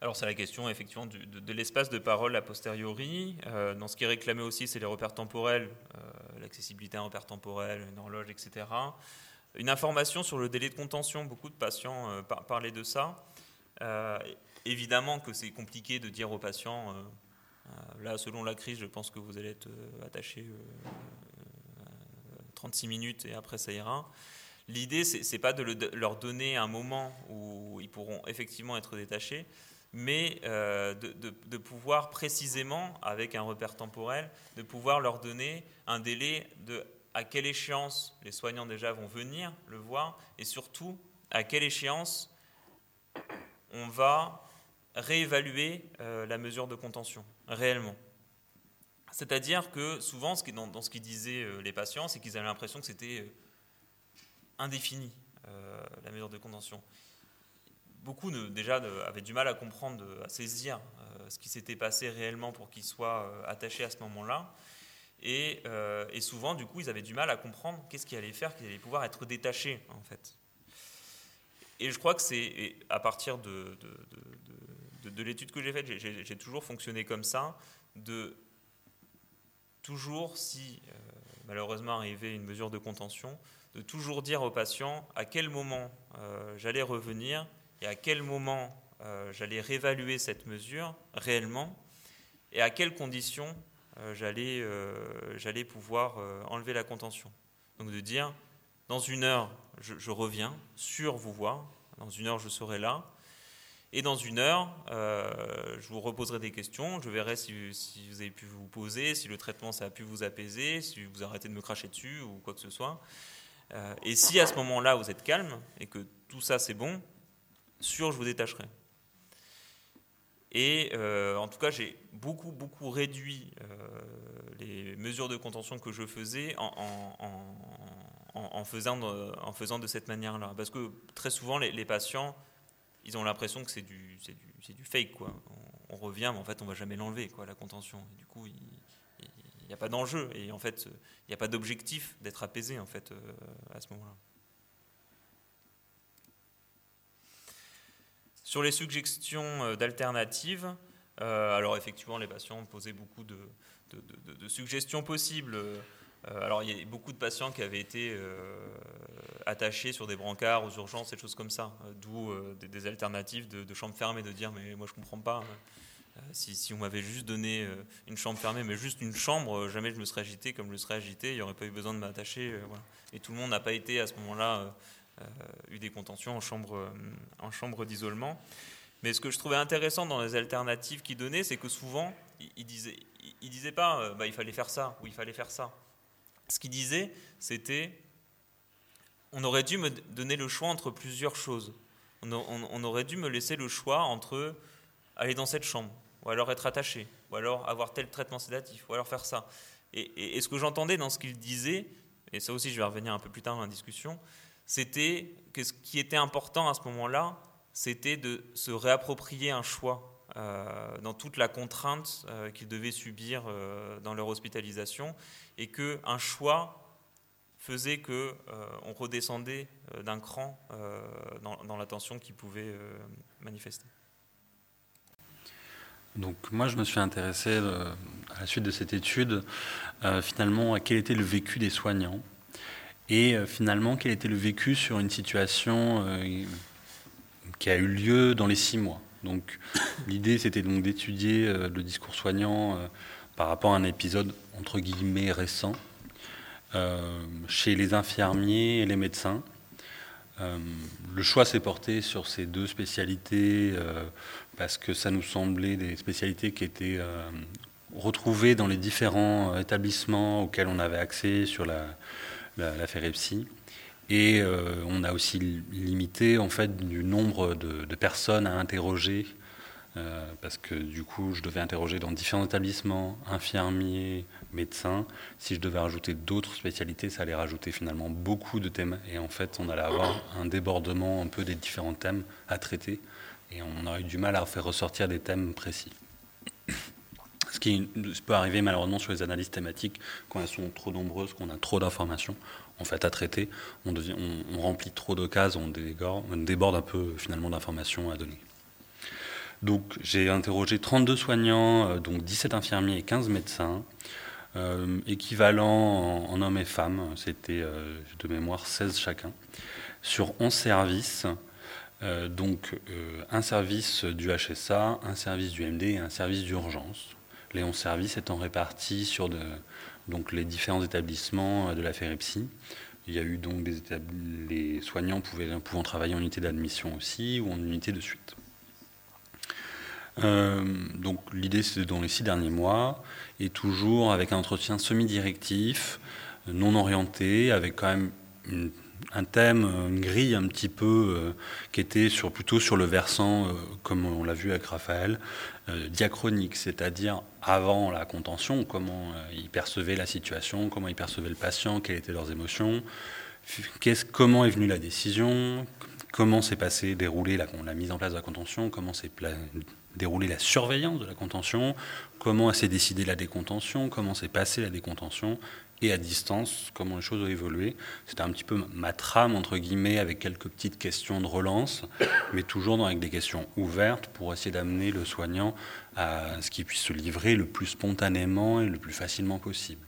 S3: Alors c'est la question effectivement de, l'espace de parole a posteriori. Euh, dans ce qui est réclamé aussi, c'est les repères temporels, euh, l'accessibilité à un repère temporel, une horloge, etc. Une information sur le délai de contention, beaucoup de patients parlaient de ça. évidemment que c'est compliqué de dire aux patients, là selon la crise, je pense que vous allez être attaché 36 minutes et après ça ira. L'idée, c'est pas de, leur donner un moment où ils pourront effectivement être détachés, mais euh, de, pouvoir précisément, avec un repère temporel, de pouvoir leur donner un délai de à quelle échéance les soignants déjà vont venir le voir, et surtout à quelle échéance on va réévaluer euh, la mesure de contention, réellement. C'est-à-dire que souvent, dans, dans ce qu'ils disaient euh, les patients, c'est qu'ils avaient l'impression que c'était indéfinie, euh, la mesure de contention. Beaucoup déjà avaient du mal à comprendre, à saisir euh, ce qui s'était passé réellement pour qu'ils soient euh, attachés à ce moment-là. Et, souvent, du coup, ils avaient du mal à comprendre qu'est-ce qui allait faire qu'ils allaient pouvoir être détachés, en fait. Et je crois que c'est à partir de, de, l'étude que j'ai faite, j'ai toujours fonctionné comme ça, de toujours, si malheureusement arrivait une mesure de contention, de toujours dire aux patients à quel moment euh, j'allais revenir et à quel moment euh, j'allais réévaluer cette mesure réellement et à quelles conditions euh, j'allais pouvoir enlever la contention. Donc de dire, dans une heure, je, reviens, sur vous voir, dans une heure, je serai là, et dans une heure, je vous reposerai des questions, je verrai si, si, vous avez pu vous poser, si le traitement ça a pu vous apaiser, si vous arrêtez de me cracher dessus ou quoi que ce soit. Euh, et si à ce moment-là vous êtes calme et que tout ça c'est bon, sûr je vous détacherai. Et euh, en tout cas, j'ai beaucoup, beaucoup réduit euh, les mesures de contention que je faisais en, faisant, de, en faisant de cette manière-là. Parce que très souvent, les, patients, ils ont l'impression que c'est du, du, du, fake. Quoi. On, revient, mais en fait, on ne va jamais l'enlever, quoi, la contention. Du coup, il n'y a pas d'enjeu et en fait, il n'y a pas d'objectif d'être apaisé en fait euh, à ce moment-là. Sur les suggestions euh, d'alternatives, euh, alors effectivement, les patients posaient beaucoup de, suggestions possibles. alors il y a beaucoup de patients qui avaient été attachés sur des brancards aux urgences, et des choses comme ça, d'où des, alternatives de, chambres fermées, de dire mais moi je comprends pas. Hein. Euh, si, on m'avait juste donné euh, une chambre fermée, mais juste une chambre, euh, jamais je me serais agité comme je le serais agité, il n'y aurait pas eu besoin de m'attacher. Et tout le monde n'a pas été à ce moment-là eu des contentions en chambre, en chambre d'isolement. Mais ce que je trouvais intéressant dans les alternatives qu'il donnait, c'est que souvent, il disait, il disait pas bah, il fallait faire ça ou il fallait faire ça. Ce qu'il disait, c'était on aurait dû me donner le choix entre plusieurs choses. on aurait dû me laisser le choix entre aller dans cette chambre, ou alors être attaché, ou alors avoir tel traitement sédatif, ou alors faire ça. Et, ce que j'entendais dans ce qu'il disait, et ça aussi je vais revenir un peu plus tard dans la discussion, c'était que ce qui était important à ce moment-là, c'était de se réapproprier un choix euh, dans toute la contrainte euh, qu'ils devaient subir euh, dans leur hospitalisation, et qu'un choix faisait qu'on on redescendait d'un cran dans, dans l'attention qu'ils pouvaient manifester.
S2: Donc moi, je me suis intéressé à la suite de cette étude, finalement, à quel était le vécu des soignants et euh, finalement quel était le vécu sur une situation qui a eu lieu dans les six mois? Donc l'idée, c'était donc d'étudier le discours soignant par rapport à un épisode entre guillemets récent chez les infirmiers et les médecins. le choix s'est porté sur ces deux spécialités parce que ça nous semblait des spécialités qui étaient euh, retrouvées dans les différents euh, établissements auxquels on avait accès sur la, la, Et euh, on a aussi limité en fait du nombre de, personnes à interroger, parce que du coup je devais interroger dans différents établissements, infirmiers, médecins. Si je devais rajouter d'autres spécialités, ça allait rajouter finalement beaucoup de thèmes. Et en fait on allait avoir un débordement un peu des différents thèmes à traiter et on aurait eu du mal à faire ressortir des thèmes précis. Ce qui peut arriver malheureusement sur les analyses thématiques, quand elles sont trop nombreuses, qu'on a trop d'informations en fait à traiter, on, remplit trop de cases, on, déborde un peu finalement d'informations à donner. Donc j'ai interrogé 32 soignants, euh, donc 17 infirmiers et 15 médecins. équivalent en, hommes et femmes, c'était de mémoire 16 chacun, sur 11 services. donc un service du HSA, un service du MD et un service d'urgence. Les 11 services étant répartis sur donc les différents établissements de la FEREPSI. Il y a eu donc des les soignants pouvaient, pouvant travailler en unité d'admission aussi ou en unité de suite. Euh, donc l'idée c'est dans les six derniers mois et toujours avec un entretien semi-directif, non orienté, avec quand même un thème, une grille un petit peu euh, qui était sur, plutôt sur le versant, euh, comme on l'a vu avec Raphaël, diachronique, c'est-à-dire avant la contention, comment ils percevaient la situation, comment ils percevaient le patient, quelles étaient leurs émotions, comment est venue la décision, comment s'est passé, déroulé la, la, mise en place de la contention, comment s'est déroulé la surveillance de la contention, comment s'est décidé la décontention, comment s'est passée la décontention, et à distance, comment les choses ont évolué. C'était un petit peu ma trame, entre guillemets, avec quelques petites questions de relance, mais toujours avec des questions ouvertes pour essayer d'amener le soignant à ce qu'il puisse se livrer le plus spontanément et le plus facilement possible,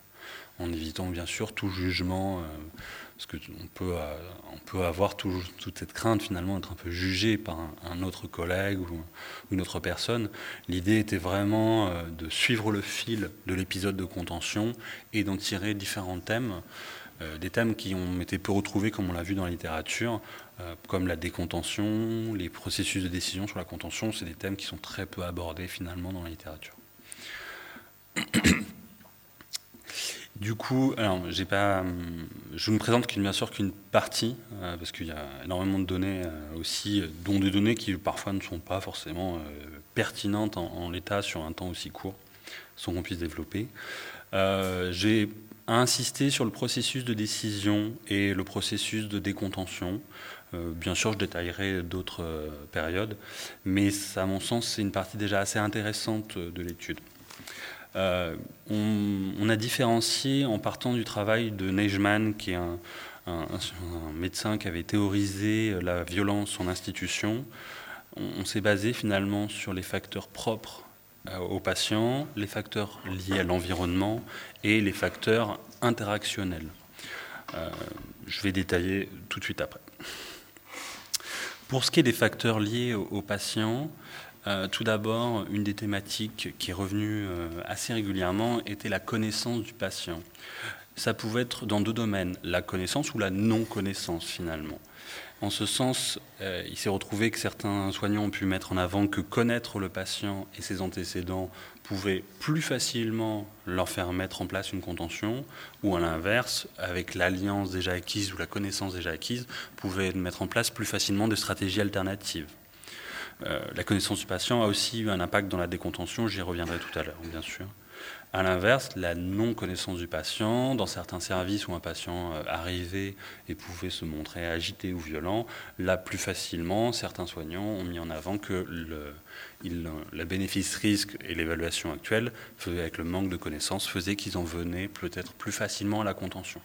S2: en évitant bien sûr tout jugement. Euh, parce qu'on peut, euh, on peut avoir toute cette crainte finalement d'être un peu jugé par un, autre collègue ou, une autre personne. L'idée était vraiment euh, de suivre le fil de l'épisode de contention et d'en tirer différents thèmes. Euh, des thèmes qui ont été peu retrouvés, comme on l'a vu dans la littérature, comme la décontention, les processus de décision sur la contention, c'est des thèmes qui sont très peu abordés finalement dans la littérature. Du coup, alors, j'ai pas, je ne présente bien sûr qu'une partie, euh, parce qu'il y a énormément de données euh, aussi, euh, dont des données qui parfois ne sont pas forcément pertinentes en, l'état sur un temps aussi court, sans qu'on puisse développer. j'ai insisté sur le processus de décision et le processus de décontention. bien sûr, je détaillerai d'autres périodes, mais à mon sens, c'est une partie déjà assez intéressante de l'étude. Euh, on, a différencié en partant du travail de Neigemann, qui est un, médecin qui avait théorisé la violence en institution. On, s'est basé finalement sur les facteurs propres euh, aux patients, les facteurs liés à l'environnement et les facteurs interactionnels. Euh, je vais détailler tout de suite après. Pour ce qui est des facteurs liés aux patients, euh, tout d'abord, une des thématiques qui est revenue euh, assez régulièrement était la connaissance du patient. Ça pouvait être dans deux domaines, la connaissance ou la non-connaissance finalement. En ce sens, euh, il s'est retrouvé que certains soignants ont pu mettre en avant que connaître le patient et ses antécédents pouvait plus facilement leur faire mettre en place une contention, ou à l'inverse, avec l'alliance déjà acquise ou la connaissance déjà acquise, pouvait mettre en place plus facilement des stratégies alternatives. Euh, la connaissance du patient a aussi eu un impact dans la décontention, j'y reviendrai tout à l'heure, bien sûr. À l'inverse, la non-connaissance du patient, dans certains services où un patient euh, arrivait et pouvait se montrer agité ou violent, là plus facilement, certains soignants ont mis en avant que le, la bénéfice-risque et l'évaluation actuelle, avec le manque de connaissances, faisaient qu'ils en venaient peut-être plus facilement à la contention.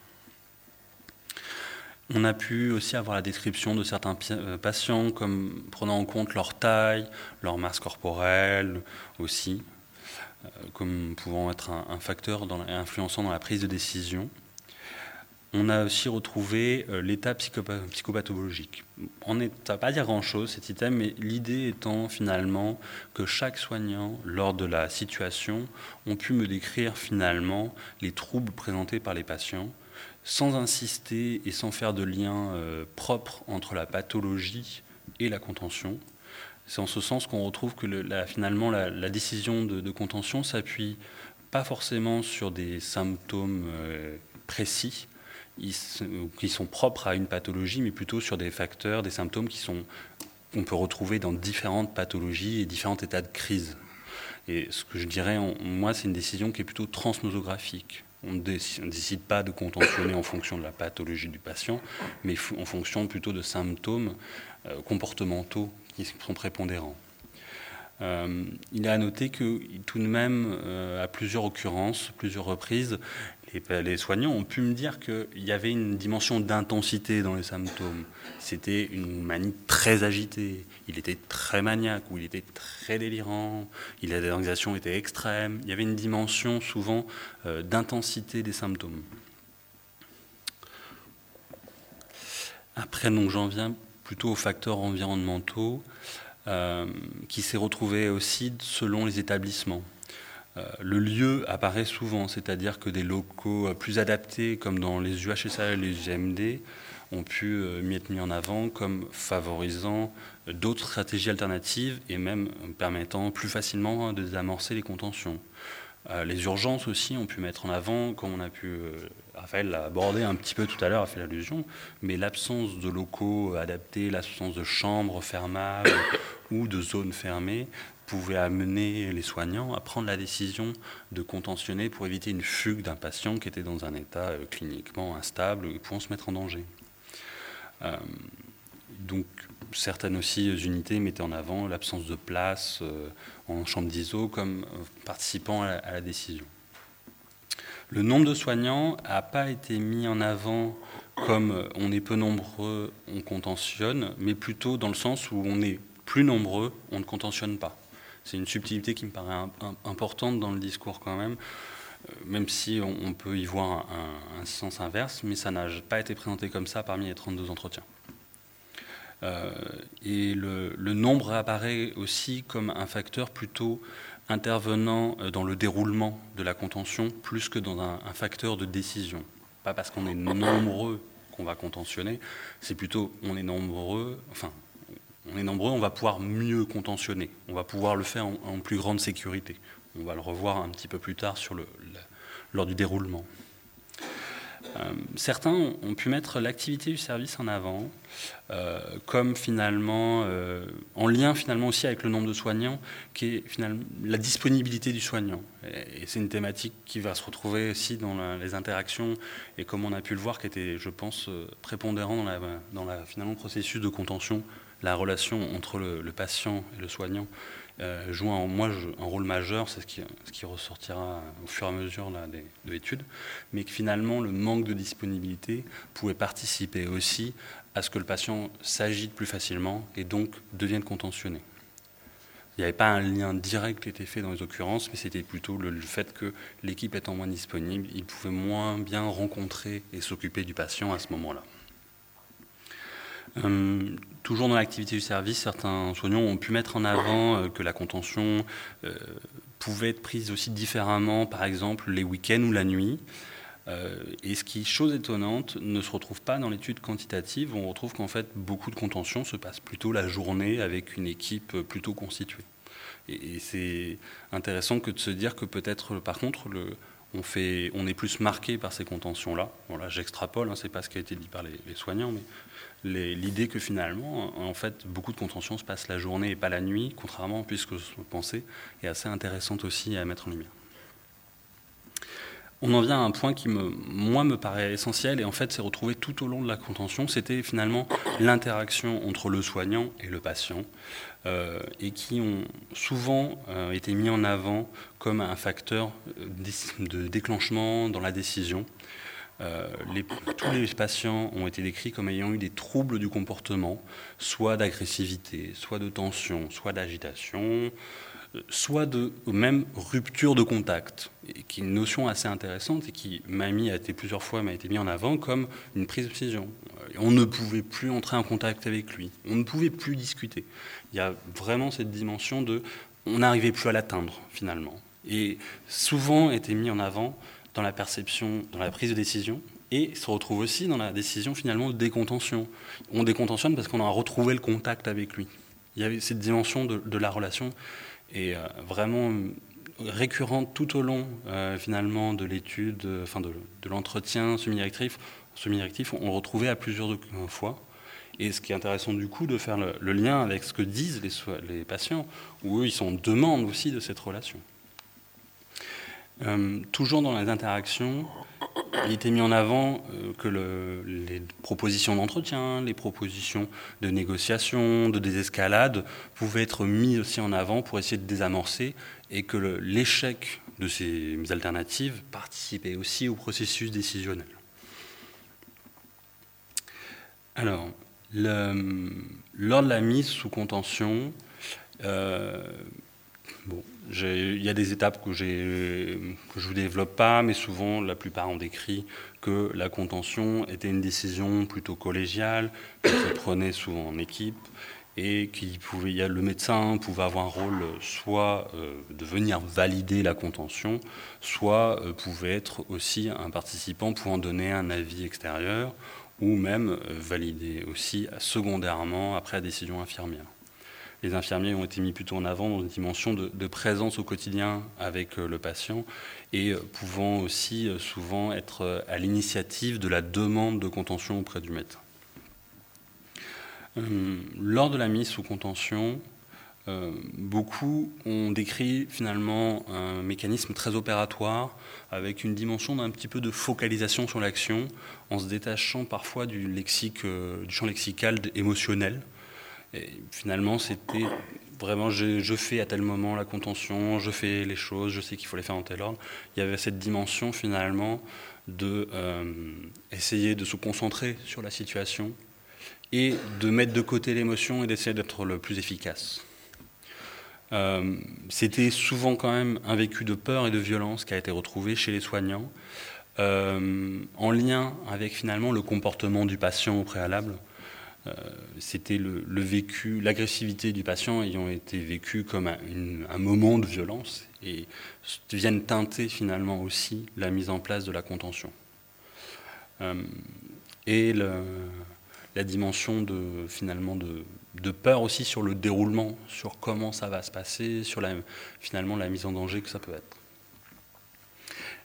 S2: On a pu aussi avoir la description de certains euh, patients comme prenant en compte leur taille, leur masse corporelle aussi, euh, comme pouvant être un, facteur influençant dans la prise de décision. On a aussi retrouvé euh, l'état psychopathologique. On ne va pas dire grand-chose cet item, mais l'idée étant finalement que chaque soignant, lors de la situation, ont pu me décrire finalement les troubles présentés par les patients sans insister et sans faire de lien euh, propre entre la pathologie et la contention. C'est en ce sens qu'on retrouve que finalement la, décision de, contention s'appuie pas forcément sur des symptômes euh, précis qui sont propres à une pathologie, mais plutôt sur des facteurs, des symptômes qui sont qu'on peut retrouver dans différentes pathologies et différents états de crise. Et ce que je dirais, moi, c'est une décision qui est plutôt transnosographique. On ne décide pas de contentionner en fonction de la pathologie du patient, mais en fonction plutôt de symptômes euh, comportementaux qui sont prépondérants. il est à noter que tout de même, à plusieurs occurrences, plusieurs reprises, les, soignants ont pu me dire qu'il y avait une dimension d'intensité dans les symptômes. C'était une manie très agitée, il était très maniaque ou il était très délirant, il a des organisations étaient extrêmes. Il y avait une dimension souvent euh, d'intensité des symptômes. Après, donc j'en viens plutôt aux facteurs environnementaux euh, qui s'est retrouvé aussi selon les établissements. Euh, le lieu apparaît souvent, c'est-à-dire que des locaux euh, plus adaptés, comme dans les UHSA et les UMD, ont pu euh, être mis en avant comme favorisant d'autres stratégies alternatives et même permettant plus facilement hein, de désamorcer les contentions. Les urgences aussi ont pu mettre en avant, comme on a pu, Raphaël l'a abordé un petit peu tout à l'heure, a fait l'allusion, mais l'absence de locaux adaptés, l'absence de chambres fermables ou de zones fermées pouvait amener les soignants à prendre la décision de contentionner pour éviter une fugue d'un patient qui était dans un état euh, cliniquement instable et pouvant se mettre en danger. Euh, donc certaines aussi unités mettaient en avant l'absence de place euh, en chambre d'ISO comme participant à la, décision. Le nombre de soignants n'a pas été mis en avant comme on est peu nombreux, on contentionne, mais plutôt dans le sens où on est plus nombreux, on ne contentionne pas. C'est une subtilité qui me paraît importante dans le discours quand même, euh, même si on, peut y voir un, sens inverse, mais ça n'a pas été présenté comme ça parmi les 32 entretiens. Euh, et le, nombre apparaît aussi comme un facteur plutôt intervenant euh, dans le déroulement de la contention plus que dans un, un facteur de décision. Pas parce qu'on est nombreux qu'on va contentionner, c'est plutôt on est nombreux, enfin on est nombreux, on va pouvoir mieux contentionner, on va pouvoir le faire en, plus grande sécurité. On va le revoir un petit peu plus tard lors du déroulement. Euh, certains ont pu mettre l'activité du service en avant, euh, comme finalement, euh, en lien finalement aussi avec le nombre de soignants, qui est finalement la disponibilité du soignant. Et, c'est une thématique qui va se retrouver aussi dans les interactions, et comme on a pu le voir, qui était, je pense, prépondérant dans la, finalement, le processus de contention la relation entre le, patient et le soignant euh, joue un, moi, un rôle majeur, c'est ce qui, ressortira au fur et à mesure de l'étude, mais que finalement le manque de disponibilité pouvait participer aussi à ce que le patient s'agite plus facilement et donc devienne contentionné. Il n'y avait pas un lien direct qui était fait dans les occurrences, mais c'était plutôt le, fait que l'équipe étant moins disponible, il pouvait moins bien rencontrer et s'occuper du patient à ce moment-là. Euh, toujours dans l'activité du service, certains soignants ont pu mettre en avant euh, que la contention euh, pouvait être prise aussi différemment, par exemple les week-ends ou la nuit. et ce qui, chose étonnante, ne se retrouve pas dans l'étude quantitative. On retrouve qu'en fait, beaucoup de contention se passe plutôt la journée avec une équipe plutôt constituée. Et, c'est intéressant que de se dire que peut-être, par contre, on, est plus marqué par ces contentions-là. Voilà, j'extrapole, hein, c'est pas ce qui a été dit par les, les soignants, mais l'idée que finalement, en fait, beaucoup de contentions se passent la journée et pas la nuit, contrairement à ce que est assez intéressante aussi à mettre en lumière. On en vient à un point qui, me, moi, me paraît essentiel, et en fait, c'est retrouvé tout au long de la contention, c'était finalement l'interaction entre le soignant et le patient, euh, et qui ont souvent euh, été mis en avant comme un facteur de déclenchement dans la décision. Euh, tous les patients ont été décrits comme ayant eu des troubles du comportement, soit d'agressivité, soit de tension, soit d'agitation, euh, soit de même rupture de contact, et qui est une notion assez intéressante et qui m'a mis a été plusieurs fois m'a été mis en avant comme une prise de décision. Euh, on ne pouvait plus entrer en contact avec lui, on ne pouvait plus discuter. Il y a vraiment cette dimension de on n'arrivait plus à l'atteindre finalement. Et souvent était mis en avant dans la perception, dans la prise de décision, et se retrouve aussi dans la décision finalement de décontention. On décontentionne parce qu'on a retrouvé le contact avec lui. Il y avait cette dimension de, la relation et euh, vraiment récurrente tout au long euh, finalement de l'étude, enfin de, l'entretien semi-directif. Semi-directif, on le retrouvait à plusieurs fois. Et ce qui est intéressant du coup de faire le, lien avec ce que disent les, les patients, où eux ils sont en demande aussi de cette relation. Euh, toujours dans les interactions, il était mis en avant euh, que les propositions d'entretien, les propositions de négociation, de désescalade pouvaient être mis aussi en avant pour essayer de désamorcer et que l'échec de ces alternatives participait aussi au processus décisionnel. Alors, lors de la mise sous contention, euh, il y a des étapes que, je ne vous développe pas, mais souvent, la plupart ont décrit que la contention était une décision plutôt collégiale, qui prenait souvent en équipe, et qui pouvait, le médecin pouvait avoir un rôle soit euh, de venir valider la contention, soit euh, pouvait être aussi un participant pouvant donner un avis extérieur, ou même euh, valider aussi secondairement après la décision infirmière. Les infirmiers ont été mis plutôt en avant dans une dimension de, présence au quotidien avec euh, le patient et euh, pouvant aussi souvent être à l'initiative de la demande de contention auprès du médecin. Lors de la mise sous contention, euh, beaucoup ont décrit finalement un mécanisme très opératoire avec une dimension d'un petit peu de focalisation sur l'action en se détachant parfois du, lexique, euh, du champ lexical émotionnel. Et finalement, c'était vraiment je, fais à tel moment la contention, je fais les choses, je sais qu'il faut les faire en tel ordre. Il y avait cette dimension finalement de euh, essayer de se concentrer sur la situation et de mettre de côté l'émotion et d'essayer d'être le plus efficace. Euh, c'était souvent quand même un vécu de peur et de violence qui a été retrouvé chez les soignants, euh, en lien avec finalement le comportement du patient au préalable. Euh, c'était le, vécu, l'agressivité du patient ayant été vécu comme un, moment de violence et viennent teinter finalement aussi la mise en place de la contention. et le, la dimension de, finalement de, peur aussi sur le déroulement, sur comment ça va se passer, sur la, finalement la mise en danger que ça peut être.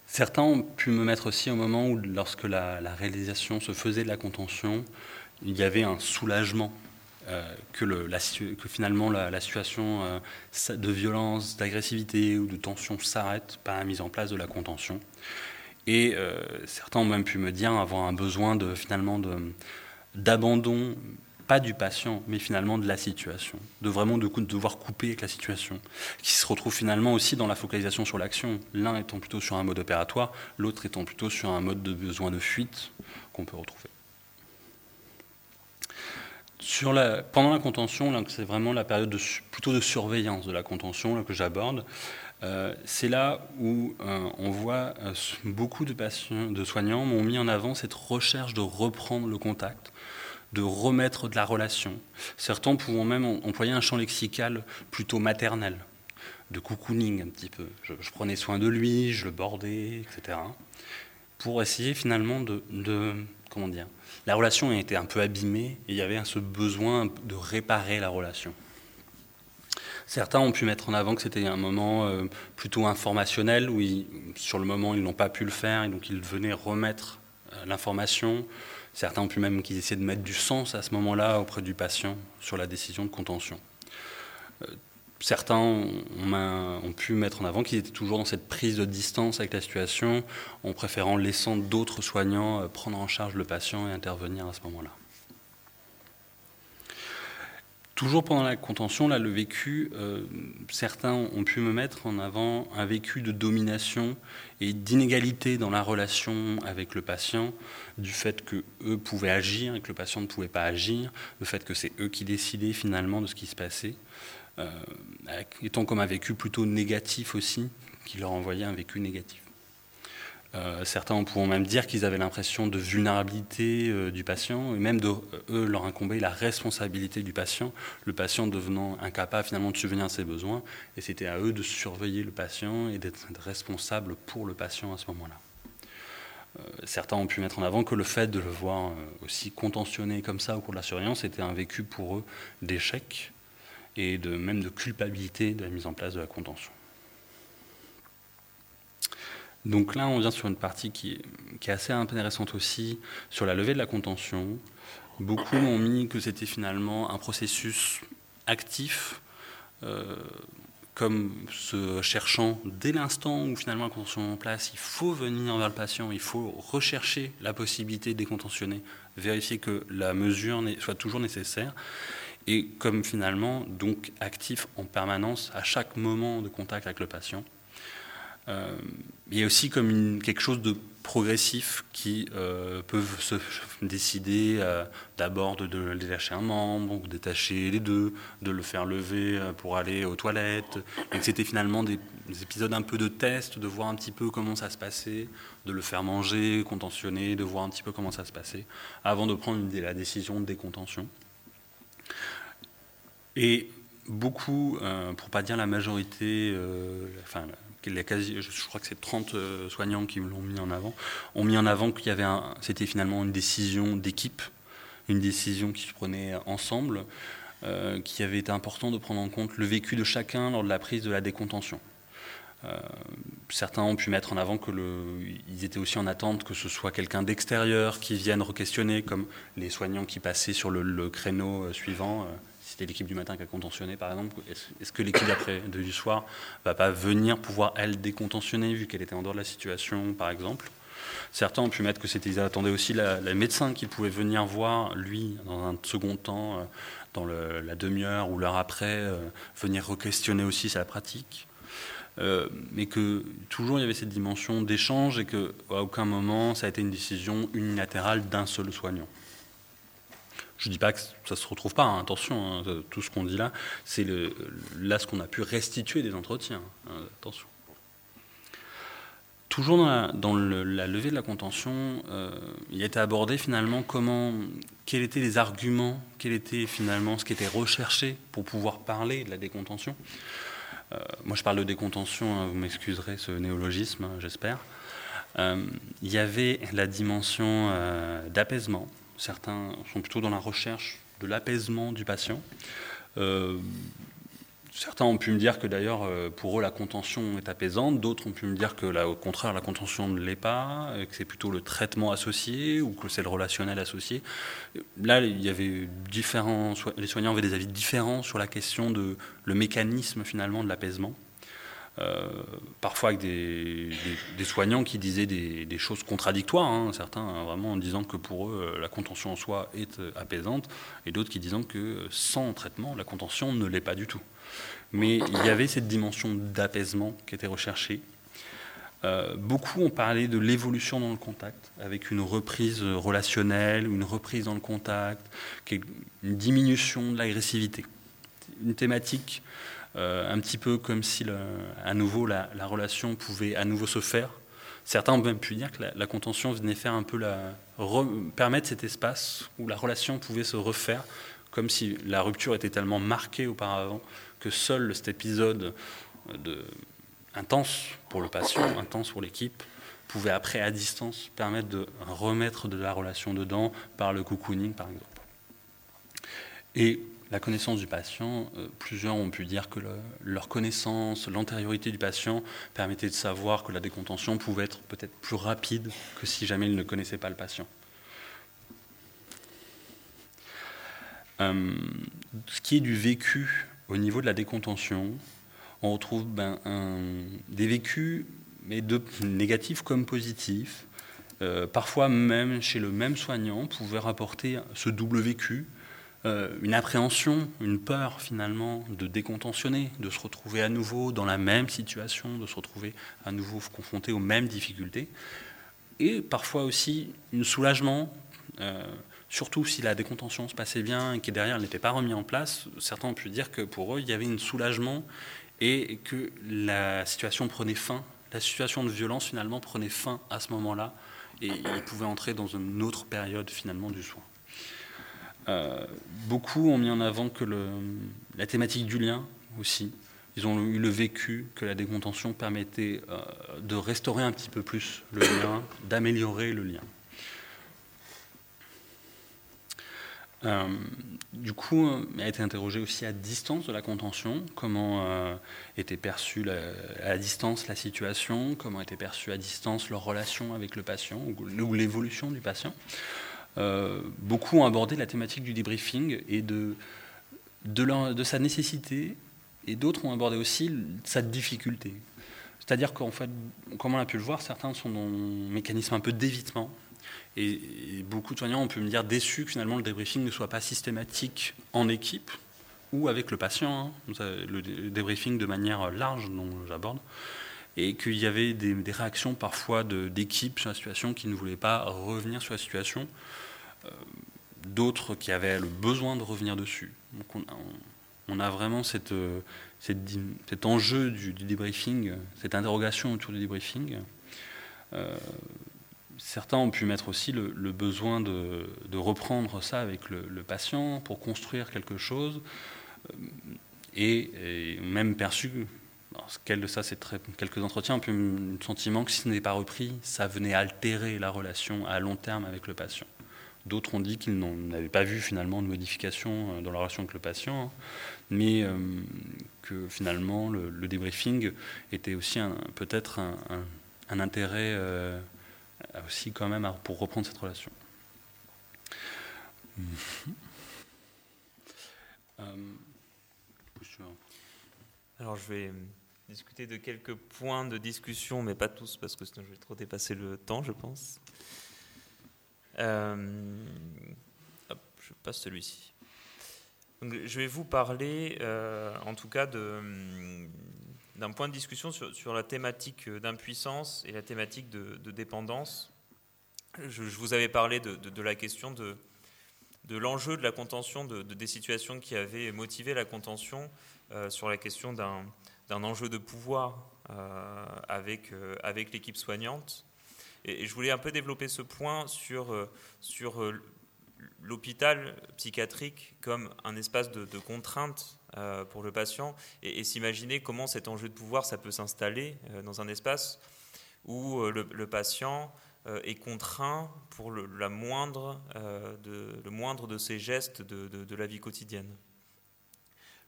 S2: Certains ont pu me mettre aussi au moment où, lorsque la, réalisation se faisait de la contention, il y avait un soulagement, euh, que, le, que, finalement la, situation euh, de violence, d'agressivité ou de tension s'arrête par la mise en place de la contention. Et euh, certains ont même pu me dire avoir un besoin finalement d'abandon, pas du patient, mais finalement de la situation, de vraiment de, devoir couper avec la situation, qui se retrouve finalement aussi dans la focalisation sur l'action, l'un étant plutôt sur un mode opératoire, l'autre étant plutôt sur un mode de besoin de fuite qu'on peut retrouver. Pendant la contention, c'est vraiment la période de, plutôt de surveillance de la contention que j'aborde. Euh, c'est là où euh, on voit euh, beaucoup de soignants m'ont mis en avant cette recherche de reprendre le contact, de remettre de la relation. Certains pouvant même employer un champ lexical plutôt maternel, de cocooning un petit peu. Je, prenais soin de lui, je le bordais, etc. Pour essayer finalement de comment dire, la relation a été un peu abîmée et il y avait ce besoin de réparer la relation. Certains ont pu mettre en avant que c'était un moment euh, plutôt informationnel, où sur le moment ils n'ont pas pu le faire, et donc ils venaient remettre euh, l'information. Certains ont pu même qu'ils essayaient de mettre du sens à ce moment-là auprès du patient sur la décision de contention. Euh, certains ont, pu mettre en avant qu'ils étaient toujours dans cette prise de distance avec la situation, en préférant laissant d'autres soignants prendre en charge le patient et intervenir à ce moment-là. Toujours pendant la contention, là, le vécu, euh, certains ont pu me mettre en avant un vécu de domination et d'inégalité dans la relation avec le patient, du fait que eux pouvaient agir et que le patient ne pouvait pas agir, le fait que c'est eux qui décidaient finalement de ce qui se passait, euh, étant comme un vécu plutôt négatif aussi, qui leur envoyait un vécu négatif. Euh, certains pourront même dire qu'ils avaient l'impression de vulnérabilité euh, du patient, et même de eux leur incomber la responsabilité du patient, le patient devenant incapable finalement de subvenir à ses besoins, et c'était à eux de surveiller le patient et d'être responsables pour le patient à ce moment-là. Euh, certains ont pu mettre en avant que le fait de le voir aussi contentionné comme ça au cours de la surveillance était un vécu pour eux d'échec et même de culpabilité de la mise en place de la contention. Donc là, on vient sur une partie qui est, assez intéressante aussi, sur la levée de la contention. Beaucoup m'ont mis que c'était finalement un processus actif, euh, comme se cherchant dès l'instant où finalement la contention est en place, il faut venir vers le patient, il faut rechercher la possibilité de décontentionner, vérifier que la mesure soit toujours nécessaire, et comme finalement donc actif en permanence à chaque moment de contact avec le patient. Euh, il y a aussi comme quelque chose de progressif qui euh, peuvent se décider euh, d'abord de, de, détacher un membre, ou détacher les deux, de le faire lever pour aller aux toilettes, c'était finalement des, épisodes un peu de test, de voir un petit peu comment ça se passait, de le faire manger, contentionner, de voir un petit peu comment ça se passait, avant de prendre la décision de décontention. Et beaucoup, euh, pour pas dire la majorité, euh, enfin, je crois que c'est 30 euh, soignants qui l'ont mis en avant, ont mis en avant qu'il y avait c'était finalement une décision d'équipe, une décision qui se prenait ensemble, euh, qui avait été important de prendre en compte le vécu de chacun lors de la prise de la décontention. Certains ont pu mettre en avant que ils étaient aussi en attente que ce soit quelqu'un d'extérieur qui vienne re-questionner, comme les soignants qui passaient sur le créneau suivant c'était l'équipe du matin qui a contentionné, par exemple, est-ce que l'équipe d'après du soir va pas venir pouvoir elle décontentionner vu qu'elle était en dehors de la situation, par exemple? Certains ont pu mettre que c'était, ils attendaient aussi la, médecin qui pouvait venir voir, lui, dans un second temps, euh, dans la demi-heure ou l'heure après, euh, venir re-questionner aussi sa pratique. Euh, mais que toujours il y avait cette dimension d'échange et qu'à aucun moment ça a été une décision unilatérale d'un seul soignant. Je ne dis pas que ça ne se retrouve pas, hein, attention, hein, tout ce qu'on dit là, c'est là ce qu'on a pu restituer des entretiens. Hein, attention. Toujours dans, la, levée de la contention, euh, il a été abordé finalement comment, quels étaient les arguments, quel était finalement ce qui était recherché pour pouvoir parler de la décontention. Euh, moi je parle de décontention, vous m'excuserez ce néologisme, j'espère. Euh, il y avait la dimension d'apaisement, Certains sont plutôt dans la recherche de l'apaisement du patient. Euh, certains ont pu me dire que d'ailleurs, euh, pour eux, la contention est apaisante. D'autres ont pu me dire que, au contraire, la contention ne l'est pas, que c'est plutôt le traitement associé ou que c'est le relationnel associé. Là, il y avait différents, les soignants avaient des avis différents sur la question de le mécanisme finalement de l'apaisement. Euh, parfois avec des, soignants qui disaient des, choses contradictoires, hein, certains hein, vraiment en disant que pour eux euh, la contention en soi est euh, apaisante, et d'autres qui disant que sans traitement la contention ne l'est pas du tout. Mais il y avait cette dimension d'apaisement qui était recherchée. beaucoup ont parlé de l'évolution dans le contact, avec une reprise relationnelle, une reprise dans le contact, une diminution de l'agressivité. Une thématique un petit peu comme si, à nouveau, la, relation pouvait à nouveau se faire. Certains ont même pu dire que la, contention venait faire un peu la, permettre cet espace où la relation pouvait se refaire, comme si la rupture était tellement marquée auparavant que seul cet épisode de, intense pour le patient, intense pour l'équipe, pouvait après à distance permettre de remettre de la relation dedans par le cocooning par exemple. Et la connaissance du patient, euh, plusieurs ont pu dire que leur connaissance, l'antériorité du patient permettait de savoir que la décontention pouvait être peut-être plus rapide que si jamais ils ne connaissaient pas le patient. Euh, ce qui est du vécu au niveau de la décontention, on retrouve ben, des vécus, mais de négatifs comme positifs. Euh, parfois même chez le même soignant, pouvait rapporter ce double vécu, euh, une appréhension, une peur finalement de décontentionner, de se retrouver à nouveau dans la même situation, de se retrouver à nouveau confronté aux mêmes difficultés, et parfois aussi un soulagement, euh, surtout si la décontention se passait bien et que derrière n'était pas remis en place. Certains ont pu dire que pour eux il y avait un soulagement et que la situation prenait fin, la situation de violence finalement prenait fin à ce moment-là, et ils pouvaient entrer dans une autre période finalement du soin. Euh, beaucoup ont mis en avant que la thématique du lien aussi. Ils ont eu le vécu que la décontention permettait euh, de restaurer un petit peu plus le lien, d'améliorer le lien. Euh, du coup, il a été interrogé aussi à distance de la contention, comment était perçue à distance la situation, comment était perçue à distance leur relation avec le patient ou l'évolution du patient. Euh, beaucoup ont abordé la thématique du débriefing et de, de, sa nécessité et d'autres ont abordé aussi sa difficulté. C'est-à-dire qu'en fait, comme on a pu le voir, certains sont dans un mécanisme un peu d'évitement. Et, beaucoup de soignants ont pu me dire déçus que finalement le débriefing ne soit pas systématique en équipe ou avec le patient, hein. le débriefing de manière large dont j'aborde, et qu'il y avait des, réactions parfois d'équipes sur la situation qui ne voulaient pas revenir sur la situation, euh, d'autres qui avaient le besoin de revenir dessus. Donc on, a vraiment euh, cet enjeu du, débriefing, cette interrogation autour du débriefing. Euh, certains ont pu mettre aussi le, besoin de, reprendre ça avec le, patient pour construire quelque chose, et, même perçu, quel de ça, c'est quelques entretiens, un peu le sentiment que si ce n'est pas repris, ça venait altérer la relation à long terme avec le patient. D'autres ont dit qu'ils n'avaient pas vu finalement de modification dans la relation avec le patient mais euh, que finalement le, débriefing était aussi peut-être un, intérêt euh, aussi quand même pour reprendre cette relation.
S3: Euh, Alors je vais discuter de quelques points de discussion, mais pas tous, parce que sinon je vais trop dépasser le temps, je pense. je passe celui-ci je vais vous parler, euh, en tout cas, d'un point de discussion sur, la thématique d'impuissance et la thématique de, dépendance. Je, vous avais parlé de, la question de, l'enjeu de la contention, de, des situations qui avaient motivé la contention euh, sur la question d'un enjeu de pouvoir euh, avec, avec l'équipe soignante. Et, je voulais un peu développer ce point sur, sur l'hôpital psychiatrique comme un espace de, contrainte euh, pour le patient et, s'imaginer comment cet enjeu de pouvoir ça peut s'installer euh, dans un espace où euh, le, patient est contraint pour le, la moindre, de, le moindre de ses gestes de, la vie quotidienne.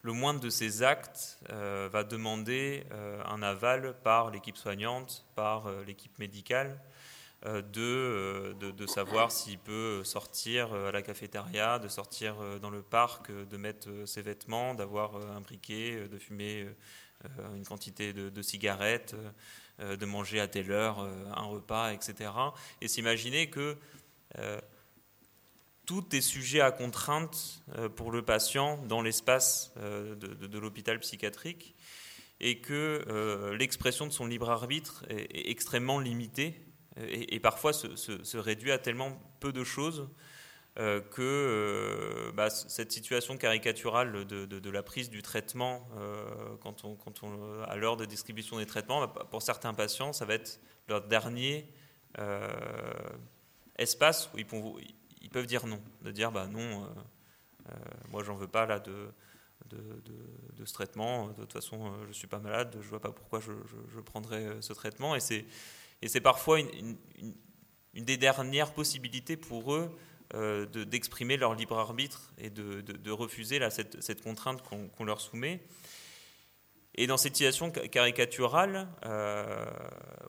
S3: Le moindre de ses actes va demander un aval par l'équipe soignante, par l'équipe médicale, euh, euh, de, de, savoir s'il peut sortir euh, à la cafétéria, de sortir dans le parc, de mettre ses vêtements, d'avoir un briquet, de fumer une quantité de, cigarettes, de manger à telle heure un repas, etc. Et s'imaginer que tout est sujet à contrainte pour le patient dans l'espace de, l'hôpital psychiatrique et que l'expression de son libre arbitre est extrêmement limitée et, parfois se, réduit à tellement peu de choses euh, que euh, bah, cette situation caricaturale de, la prise du traitement euh, quand on, à l'heure de distribution des traitements, bah, pour certains patients, ça va être leur dernier espace où ils, ils, peuvent dire non, de dire bah non, moi j'en veux pas là de, de, ce traitement, de toute façon je suis pas malade, je vois pas pourquoi je, prendrais ce traitement, et c'est parfois une, des dernières possibilités pour eux euh, d'exprimer leur libre arbitre et de, refuser là, cette, contrainte qu'on leur soumet. Et dans cette situation caricaturale, euh,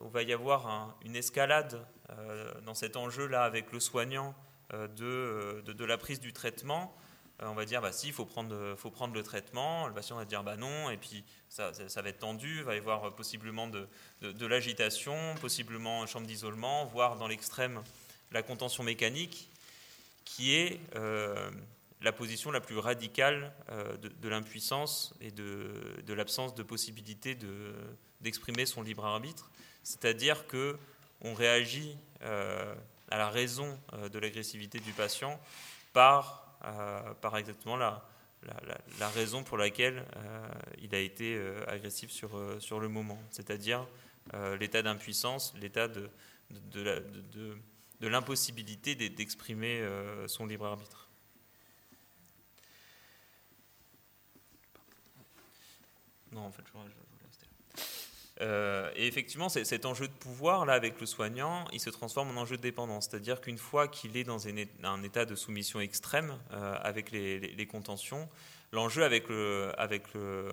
S3: on va y avoir une escalade euh, dans cet enjeu-là avec le soignant de, de, la prise du traitement euh, on va dire bah si, il faut prendre, faut prendre le traitement. Le patient va dire bah non, et puis ça, va être tendu, il va y avoir euh, possiblement de, l'agitation, possiblement une chambre d'isolement, voire dans l'extrême la contention mécanique, qui est euh, la position la plus radicale de, l'impuissance et de, l'absence de possibilité d'exprimer son libre arbitre. C'est-à-dire que on réagit à la raison de l'agressivité du patient par euh, par exactement la, la, raison pour laquelle euh, il a été euh, agressif sur, sur le moment, c'est-à-dire l'état d'impuissance, l'état de, de, de, l'impossibilité d'exprimer son libre arbitre. Non, en fait, je, euh, et effectivement, cet enjeu de pouvoir, là, avec le soignant, il se transforme en enjeu de dépendance. C'est-à-dire qu'une fois qu'il est dans un état de soumission extrême euh, avec les, contentions, l'enjeu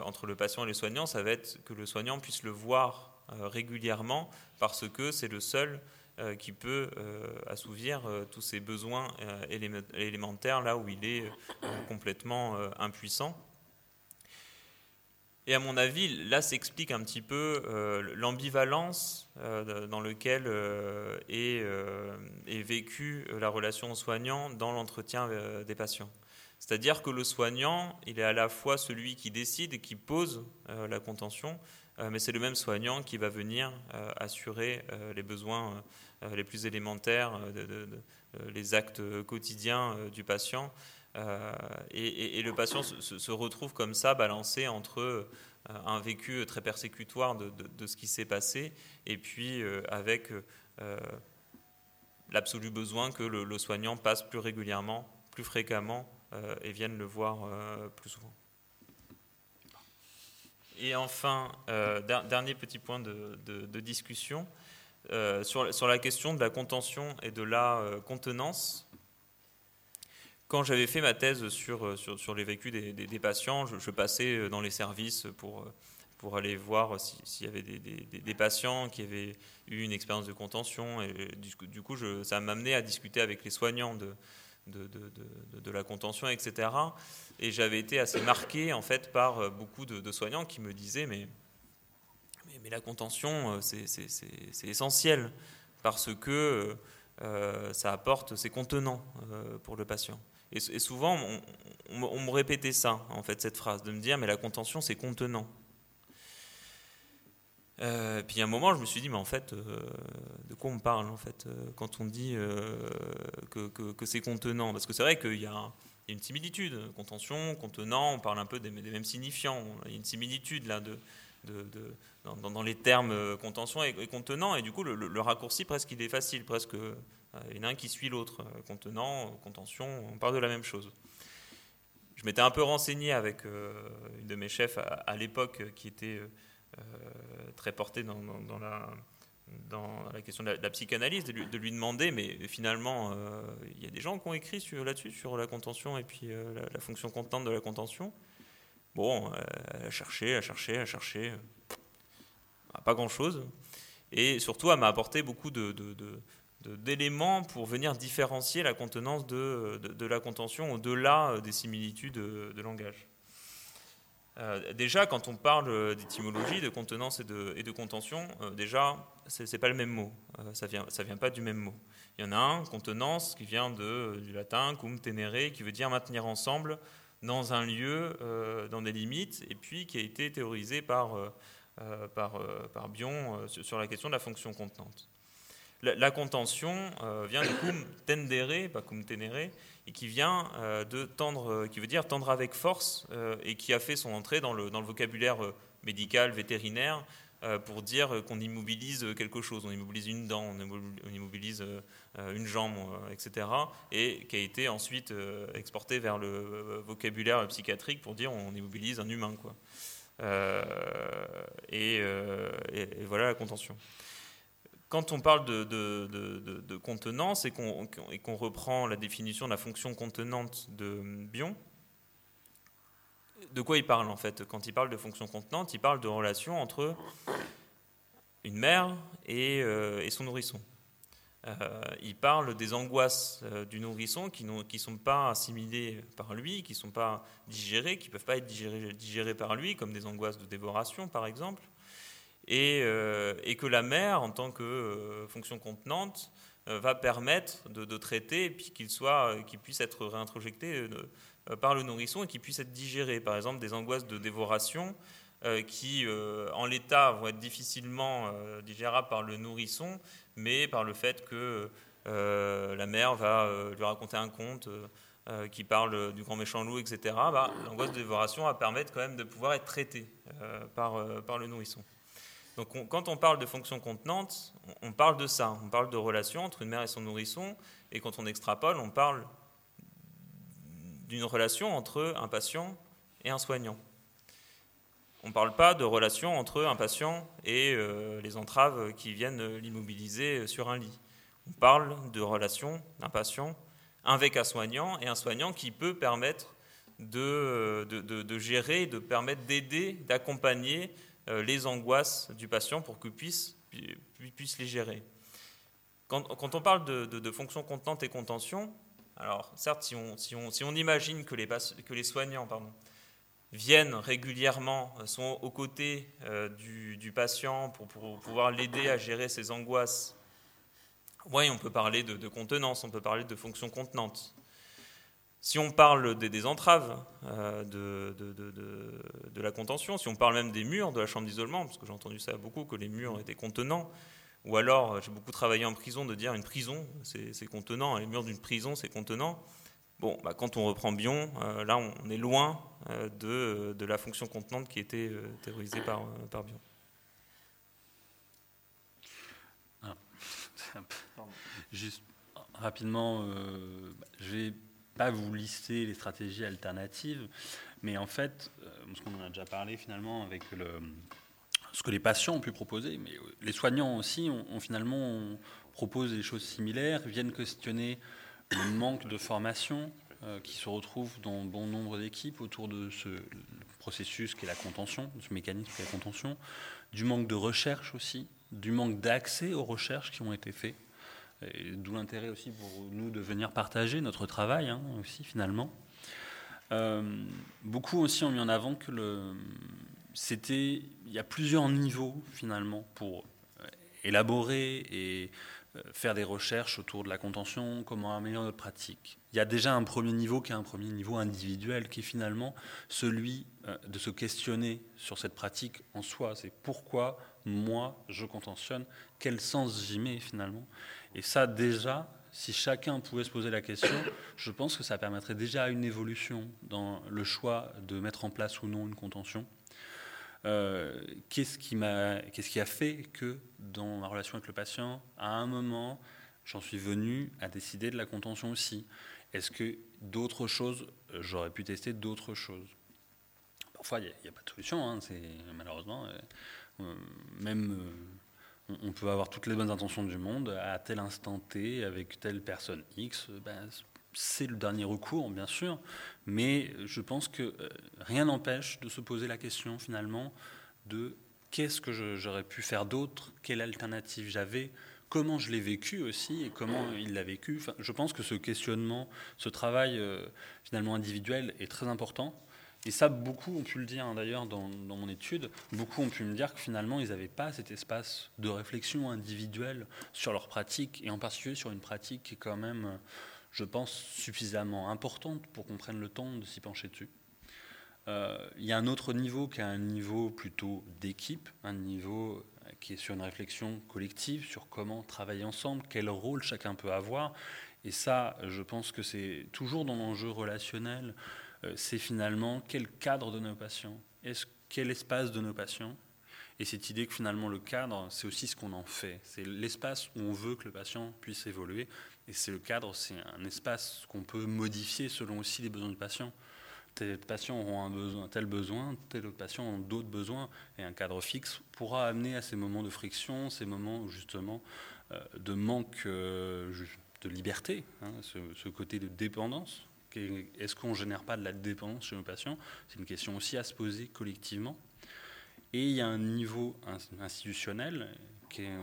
S3: entre le patient et le soignant, ça va être que le soignant puisse le voir euh, régulièrement parce que c'est le seul qui peut assouvir tous ses besoins élémentaires là où il est complètement impuissant. Et à mon avis, là s'explique un petit peu l'ambivalence dans laquelle est, est vécue la relation soignant dans l'entretien des patients. C'est-à-dire que le soignant, il est à la fois celui qui décide et qui pose la contention, mais c'est le même soignant qui va venir assurer les besoins les plus élémentaires, les actes quotidiens du patient. Euh, et, le patient se, retrouve comme ça, balancé entre euh, un vécu très persécutoire de, ce qui s'est passé, et puis euh, avec l'absolu besoin que le, soignant passe plus régulièrement, plus fréquemment, et vienne le voir plus souvent. Et enfin, dernier petit point de, discussion, sur, sur, la question de la contention et de la contenance quand j'avais fait ma thèse sur, euh, sur, sur les vécus des, des, patients, je, passais euh, dans les services pour, euh, pour aller voir s'il y avait des, des, patients qui avaient eu une expérience de contention. Et du, coup, je, ça m'amenait à discuter avec les soignants de, de, de, la contention, etc. Et j'avais été assez marqué en fait par beaucoup de, soignants qui me disaient mais, mais, la contention, c'est essentiel parce que ça apporte, c'est contenant pour le patient. Et, souvent, on, me répétait ça, en fait, cette phrase, de me dire, mais la contention, c'est contenant. Euh, puis à un moment, je me suis dit, mais en fait, euh, de quoi on parle, en fait, euh, quand on dit que, c'est contenant? Parce que c'est vrai qu'il y, a une similitude, contention, contenant, on parle un peu des, mêmes signifiants. Il y a une similitude, là, de, dans, les termes contention et, contenant, et du coup, le, le, raccourci, presque, il est facile, presque il y en a un qui suit l'autre. Euh, contenant, contention, on parle de la même chose. Je m'étais un peu renseigné avec euh, une de mes chefs à, l'époque qui était très portée dans, la, dans la question de la, psychanalyse, de lui, demander, mais finalement, il y a des gens qui ont écrit là-dessus, sur la contention et puis la, fonction contenante de la contention. Bon, elle a cherché, elle a cherché, elle a cherché, pas grand-chose. Et surtout, elle m'a apporté beaucoup de, d'éléments pour venir différencier la contenance de, de, la contention au-delà euh, des similitudes de, langage. Euh, déjà, quand on parle d'étymologie, de contenance et de, et contention, euh, déjà, ce n'est pas le même mot. ça ne vient, ça vient pas du même mot. Il y en a un, contenance, qui vient du latin cum tenere, qui veut dire maintenir ensemble dans un lieu, dans des limites, et puis qui a été théorisé par, par, par Bion sur la question de la fonction contenante. La, contention euh, vient de cum tendere, pas cum tenere, et qui vient euh, de tendre, euh, qui veut dire tendre avec force, et qui a fait son entrée dans le, vocabulaire médical, vétérinaire, pour dire qu'on immobilise quelque chose, on immobilise une dent, on immobilise une jambe, etc., et qui a été ensuite exporté vers le vocabulaire psychiatrique pour dire on immobilise un humain, quoi. et, voilà la contention quand on parle de, de, contenance et qu'on reprend la définition de la fonction contenante de Bion, de quoi il parle en fait? Quand il parle de fonction contenante, il parle de relation entre une mère et, euh, son nourrisson. Euh, il parle des angoisses euh, du nourrisson qui ne sont pas assimilées par lui, qui ne sont pas digérées, qui ne peuvent pas être digérées par lui, comme des angoisses de dévoration par exemple. Euh, et, que la mère, en tant que euh, fonction contenante, euh, va permettre de, traiter et puis qu'il soit, qu'il puisse être réintrojecté par le nourrisson et qu'il puisse être digéré. Par exemple, des angoisses de dévoration qui, en l'état, vont être difficilement digérables par le nourrisson, mais par le fait que la mère va lui raconter un conte. qui parle du grand méchant loup, etc., bah, l'angoisse de dévoration va permettre quand même de pouvoir être traitée par le nourrisson. Donc quand on parle de fonction contenante, on, parle de ça, on parle de relation entre une mère et son nourrisson, et quand on extrapole, on parle d'une relation entre un patient et un soignant. On ne parle pas de relation entre un patient et euh, les entraves qui viennent l'immobiliser sur un lit. On parle de relation d'un patient avec un soignant et un soignant qui peut permettre de, de, de gérer, de permettre d'aider, d'accompagner euh, les angoisses du patient pour qu'il puisse, les gérer. Quand, on parle de, de, fonction contenante et contention, alors certes, si on, imagine que les, soignants viennent régulièrement, sont aux côtés du, patient pour, pouvoir l'aider à gérer ses angoisses, oui, on peut parler de, contenance, on peut parler de fonction contenante. Si on parle des, entraves de, de, la contention, si on parle même des murs de la chambre d'isolement, parce que j'ai entendu ça beaucoup, que les murs étaient contenants, ou alors j'ai beaucoup travaillé en prison de dire une prison, c'est contenant, les murs d'une prison, c'est contenant. Bon, bah, quand on reprend Bion, euh, là, on est loin euh, de, la fonction contenante qui était euh, théorisée par, Bion.
S2: Ah, juste rapidement, je vais pas vous lister les stratégies alternatives, mais en fait, ce qu'on en a déjà parlé finalement avec le, ce que les patients ont pu proposer, mais les soignants aussi ont, finalement proposé des choses similaires, viennent questionner le manque de formation euh, qui se retrouve dans bon nombre d'équipes autour de ce processus qui est la contention, ce mécanisme qui est la contention, du manque de recherche aussi, du manque d'accès aux recherches qui ont été faites, d'où l'intérêt aussi pour nous de venir partager notre travail hein, aussi finalement. Euh, beaucoup aussi ont mis en avant que c'était, il y a plusieurs niveaux finalement pour euh, élaborer et euh, faire des recherches autour de la contention, comment améliorer notre pratique. Il y a déjà un premier niveau qui est un premier niveau individuel, qui est finalement celui de se questionner sur cette pratique en soi. C'est pourquoi moi je contentionne, quel sens j'y mets finalement. Et ça déjà, si chacun pouvait se poser la question, je pense que ça permettrait déjà une évolution dans le choix de mettre en place ou non une contention. Euh, qu'est-ce qui, qu'est-ce qui a fait que dans ma relation avec le patient, à un moment, j'en suis venu à décider de la contention aussi? Est-ce que d'autres choses, euh, j'aurais pu tester d'autres choses? Parfois, il n'y a, pas de solution, hein, c'est, malheureusement. Euh, même on peut avoir toutes les bonnes intentions du monde, à tel instant T, avec telle personne X, ben, c'est le dernier recours, bien sûr, mais je pense que euh, rien n'empêche de se poser la question finalement de qu'est-ce que j'aurais pu faire d'autre, quelle alternative j'avais, comment je l'ai vécu aussi et comment il l'a vécu. je pense que ce questionnement, ce travail euh, finalement individuel est très important. Et ça, beaucoup ont pu le dire hein, d'ailleurs dans, mon étude, beaucoup ont pu me dire que finalement, ils n'avaient pas cet espace de réflexion individuelle sur leur pratique, et en particulier sur une pratique qui est quand même je pense, suffisamment importante pour qu'on prenne le temps de s'y pencher dessus. Euh, il y a un autre niveau qui est un niveau plutôt d'équipe, un niveau qui est sur une réflexion collective sur comment travailler ensemble, quel rôle chacun peut avoir. Et ça, je pense que c'est toujours dans l'enjeu relationnel, c'est finalement quel cadre de nos patients, est-ce quel espace de nos patients, et cette idée que finalement le cadre, c'est aussi ce qu'on en fait. C'est l'espace où on veut que le patient puisse évoluer. Et c'est le cadre, c'est un espace qu'on peut modifier selon aussi les besoins du patient. Tel patients auront un tel besoin, tel autre patient ont d'autres besoins, et un cadre fixe pourra amener à ces moments de friction, ces moments justement euh, de manque euh, de liberté, hein, ce, côté de dépendance. Est-ce qu'on ne génère pas de la dépendance chez nos patients? C'est une question aussi à se poser collectivement. Et il y a un niveau institutionnel qui est,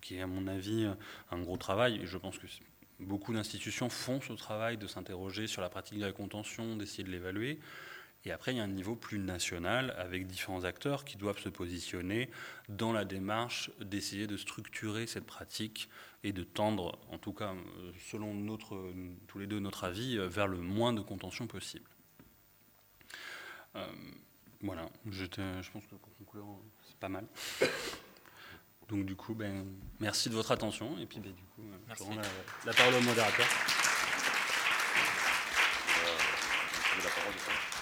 S2: qui est à mon avis un gros travail, et je pense que Beaucoup d'institutions font ce travail de s'interroger sur la pratique de la contention, d'essayer de l'évaluer. Et après, il y a un niveau plus national avec différents acteurs qui doivent se positionner dans la démarche d'essayer de structurer cette pratique et de tendre, en tout cas selon notre, tous les deux notre avis, vers le moins de contention possible. Euh, voilà, je pense que pour conclure, c'est pas mal. Donc du coup, ben, merci de votre attention et puis ben, du coup, euh, je rends la, parole au modérateur. Euh, la parole